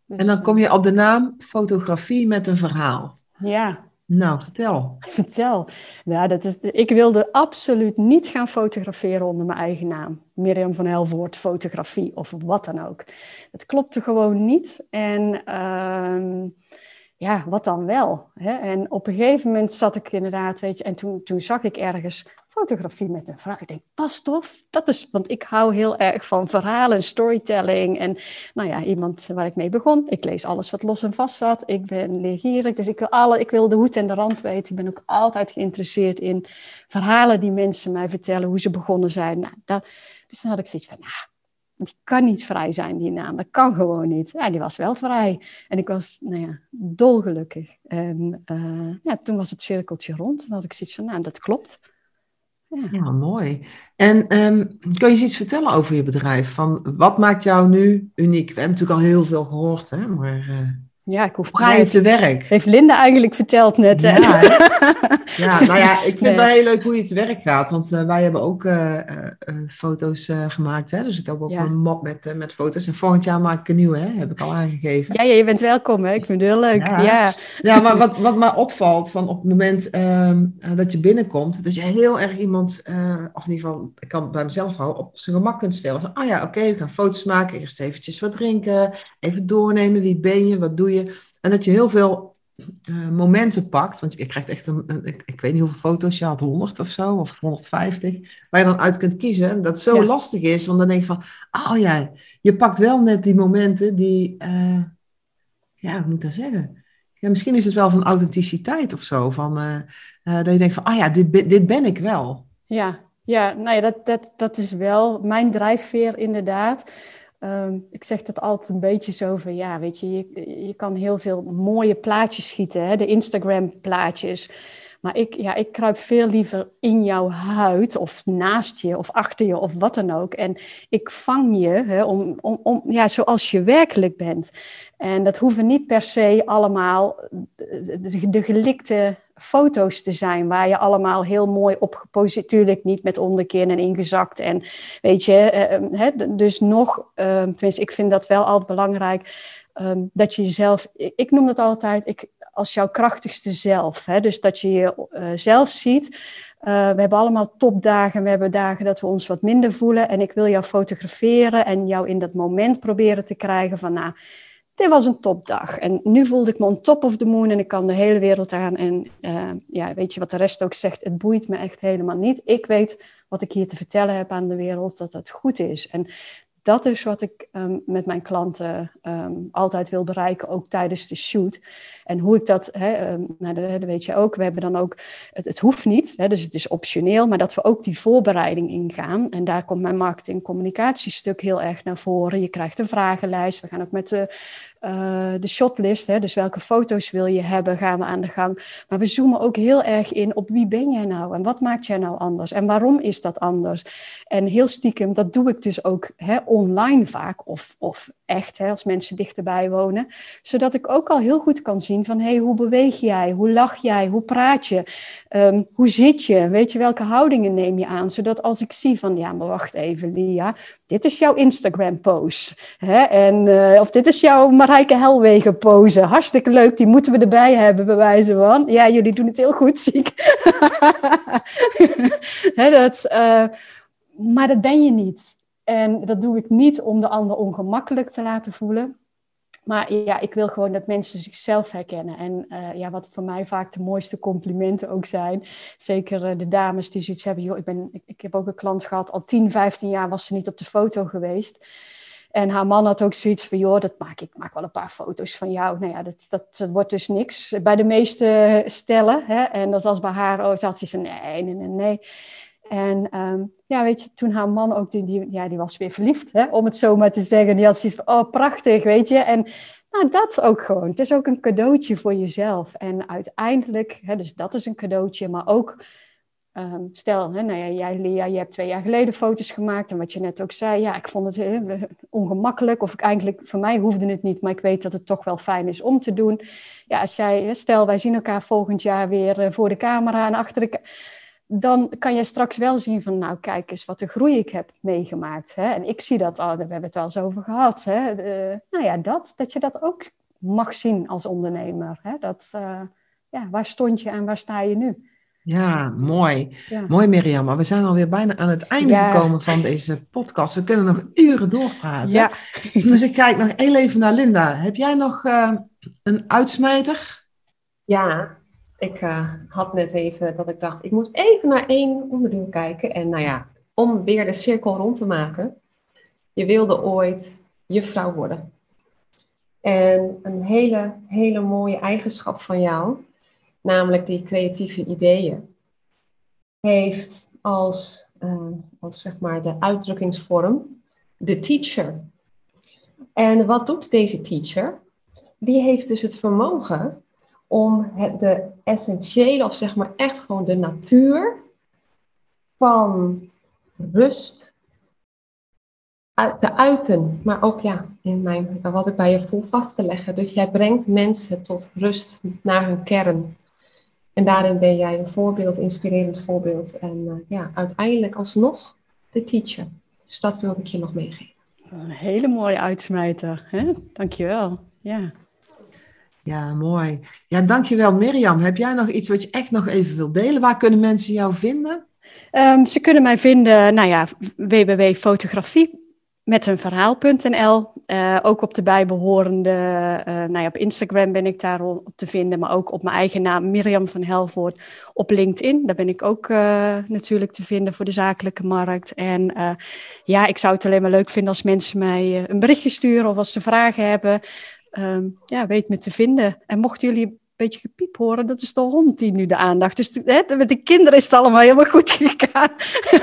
S1: Dus, en dan kom je op de naam fotografie met een verhaal.
S2: Ja,
S1: nou, vertel.
S2: Vertel. Ja, dat is, ik wilde absoluut niet gaan fotograferen onder mijn eigen naam. Mirjam van Helvoort, fotografie of wat dan ook. Het klopte gewoon niet. En uh, ja, wat dan wel? Hè? En op een gegeven moment zat ik inderdaad, weet je, en toen, toen zag ik ergens fotografie met een vraag. Ik denk, dat is tof. Dat is, want ik hou heel erg van verhalen, storytelling. En nou ja, iemand waar ik mee begon. Ik lees alles wat los en vast zat. Ik ben leergierig, dus ik wil, alle, ik wil de hoed en de rand weten. Ik ben ook altijd geïnteresseerd in verhalen die mensen mij vertellen, hoe ze begonnen zijn. Nou, dat, dus dan had ik zoiets van, nou, die kan niet vrij zijn, die naam. Dat kan gewoon niet. Ja, die was wel vrij. En ik was, nou ja, dolgelukkig. En uh, ja, toen was het cirkeltje rond. Dan had ik zoiets van, nou, dat klopt.
S1: Ja, mooi. En um, kun je eens iets vertellen over je bedrijf? Van wat maakt jou nu uniek? We hebben natuurlijk al heel veel gehoord, hè? maar uh,
S2: ja, ik hoef
S1: hoe ga je te werk?
S2: Heeft Linda eigenlijk verteld net.
S1: Ja, ja, nou ja, ik vind nee. het wel heel leuk hoe je te werk gaat. Want uh, wij hebben ook uh, uh, foto's gemaakt. Hè? Dus ik heb ook ja. een map met, met foto's. En volgend jaar maak ik een nieuwe, hè? heb ik al aangegeven.
S2: Ja, ja je bent welkom. Hè? Ik vind het heel leuk. Ja, ja.
S1: ja maar wat, wat mij opvalt van op het moment um, dat je binnenkomt... dat je heel erg iemand, of in ieder geval, ik kan het bij mezelf houden... op zijn gemak kunt stellen. Van, oh ja, oké, okay, we gaan foto's maken. Eerst eventjes wat drinken. Even doornemen. Wie ben je? Wat doe je? En dat je heel veel uh, momenten pakt. Want je krijgt echt een, een ik, ik, weet niet hoeveel foto's je had, 100 of zo, of 150. Waar je dan uit kunt kiezen. En dat zo ja. lastig is, want dan denk je van, oh ja, je pakt wel net die momenten die, uh, ja, hoe moet ik dat zeggen? Ja, misschien is het wel van authenticiteit of zo. Van, uh, dat je denkt van, ah oh ja, dit, dit ben ik wel.
S2: Ja, ja, nou ja, dat, dat, dat is wel mijn drijfveer inderdaad. Um, ik zeg dat altijd een beetje zo van, ja, weet je, je, kan heel veel mooie plaatjes schieten, hè? de Instagram-plaatjes. Maar ik, ja, ik kruip veel liever in jouw huid of naast je of achter je of wat dan ook. En ik vang je hè, om, om, om, ja, zoals je werkelijk bent. En dat hoeven niet per se allemaal de gelikte foto's te zijn waar je allemaal heel mooi op gepositioneerd, natuurlijk niet met onderkin en ingezakt en weet je, uh, dus nog, uh, tenminste ik vind dat wel altijd belangrijk, ehm, dat je jezelf, ik, noem dat altijd ik, als jouw krachtigste zelf. Hè? Dus dat je jezelf ziet. we hebben allemaal topdagen, we hebben dagen dat we ons wat minder voelen. En ik wil jou fotograferen en jou in dat moment proberen te krijgen van, nou, dit was een topdag. En nu voelde ik me on top of the moon en ik kan de hele wereld aan. En uh, ja, weet je wat de rest ook zegt? Het boeit me echt helemaal niet. Ik weet wat ik hier te vertellen heb aan de wereld, dat dat goed is. En dat is wat ik um, met mijn klanten um, altijd wil bereiken, ook tijdens de shoot. En hoe ik dat, hè, um, nou, dat, weet je ook, we hebben dan ook, het, het hoeft niet, hè, dus het is optioneel, maar dat we ook die voorbereiding ingaan. En daar komt mijn marketing communicatiestuk heel erg naar voren. Je krijgt een vragenlijst, we gaan ook met de uh, de shotlist, hè, dus welke foto's wil je hebben, gaan we aan de gang. Maar we zoomen ook heel erg in op wie ben jij nou en wat maakt jij nou anders en waarom is dat anders. En heel stiekem, dat doe ik dus ook hè, online vaak of, of echt hè, als mensen dichterbij wonen. Zodat ik ook al heel goed kan zien van hey, hoe beweeg jij, hoe lach jij, hoe praat je, um, hoe zit je, weet je welke houdingen neem je aan. Zodat als ik zie van ja, maar wacht even Lia, dit is jouw Instagram pose. Hè? En, uh, of dit is jouw Marijke Helwegen. Hartstikke leuk, die moeten we erbij hebben, bij wijze van. Ja, jullie doen het heel goed, zie ik. Hè, dat, uh, maar dat ben je niet. En dat doe ik niet om de ander ongemakkelijk te laten voelen. Maar ja, ik wil gewoon dat mensen zichzelf herkennen. En uh, ja, wat voor mij vaak de mooiste complimenten ook zijn. Zeker uh, de dames die zoiets hebben. Joh, ik, ben, ik, heb ook een klant gehad, al 10, 15 jaar was ze niet op de foto geweest. En haar man had ook zoiets van, joh, dat maak ik maak wel een paar foto's van jou. Nou ja, dat, dat, wordt dus niks bij de meeste stellen. Hè? En dat was bij haar, oh, ze had ze van, nee, nee, nee, nee. En um, ja, weet je, toen haar man ook, die, die, ja, die was weer verliefd, hè, om het zo maar te zeggen. Die had zoiets van, oh, prachtig, weet je. En nou, dat ook gewoon. Het is ook een cadeautje voor jezelf. En uiteindelijk, hè, dus dat is een cadeautje, maar ook... Um, stel, hè, nou ja, jij Lia, je hebt twee jaar geleden foto's gemaakt en wat je net ook zei, ja, ik vond het ongemakkelijk of ik eigenlijk, voor mij hoefde het niet, maar ik weet dat het toch wel fijn is om te doen. Ja, als jij, stel, wij zien elkaar volgend jaar weer uh, voor de camera en achter de dan kan je straks wel zien van, nou kijk eens wat de groei ik heb meegemaakt. Hè? En ik zie dat al, we hebben het wel eens over gehad. Hè? Nou ja, dat, dat je dat ook mag zien als ondernemer. Hè? Dat, uh, ja, waar stond je en waar sta je nu?
S1: Ja, mooi. Ja. Mooi Mirjam, maar we zijn alweer bijna aan het einde ja. gekomen van deze podcast. We kunnen nog uren doorpraten. Ja. Dus ik kijk nog heel even naar Linda. Heb jij nog uh, een uitsmijter?
S3: Ja, ik uh, had net even dat ik dacht, ik moet even naar één onderdeel kijken. En nou ja, om weer de cirkel rond te maken. Je wilde ooit juffrouw worden. En een hele, hele mooie eigenschap van jou, namelijk die creatieve ideeën, heeft als, uh, als zeg maar de uitdrukkingsvorm de teacher. En wat doet deze teacher? Die heeft dus het vermogen om het, de essentiële, of zeg maar echt gewoon de natuur van rust te uiten. Maar ook ja, in mijn, wat ik bij je voel vast te leggen. Dus jij brengt mensen tot rust naar hun kern. En daarin ben jij een voorbeeld, inspirerend voorbeeld. En uh, ja, uiteindelijk alsnog de teacher. Dus dat wilde ik je nog meegeven.
S2: Een hele mooie uitsmijter. Hè? Dankjewel. Ja.
S1: Ja, mooi. Ja, dankjewel Mirjam. Heb jij nog iets wat je echt nog even wilt delen? Waar kunnen mensen jou vinden?
S2: Um, ze kunnen mij vinden, nou ja, www.fotografie met een verhaal.nl. Uh, ook op de bijbehorende, uh, nou ja, op Instagram ben ik daar op te vinden, maar ook op mijn eigen naam, Mirjam van Helvoort, op LinkedIn. Daar ben ik ook uh, natuurlijk te vinden voor de zakelijke markt. En ja, ik zou het alleen maar leuk vinden als mensen mij een berichtje sturen of als ze vragen hebben um, ja, weet me te vinden. En mochten jullie beetje gepiep horen, dat is de hond die nu de aandacht. Dus hè, met de kinderen is het allemaal helemaal goed gegaan.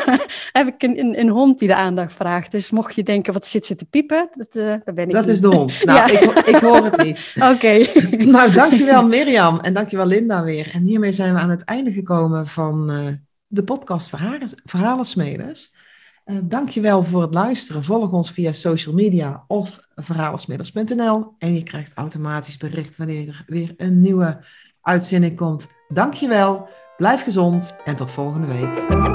S2: heb ik een, een, een, hond die de aandacht vraagt. Dus mocht je denken, wat zit ze te piepen? Dat, uh, dat ben ik
S1: Dat
S2: niet.
S1: is de hond. Nou, ja. ik, ik, hoor het niet.
S2: Oké. Okay.
S1: nou, dankjewel Mirjam en dankjewel Linda weer. En hiermee zijn we aan het einde gekomen van uh, de podcast Verhalen, Verhalensmeders. Uh, dankjewel voor het luisteren. Volg ons via social media of verhalensmiddels.nl en je krijgt automatisch bericht wanneer er weer een nieuwe uitzending komt. Dankjewel, blijf gezond en tot volgende week.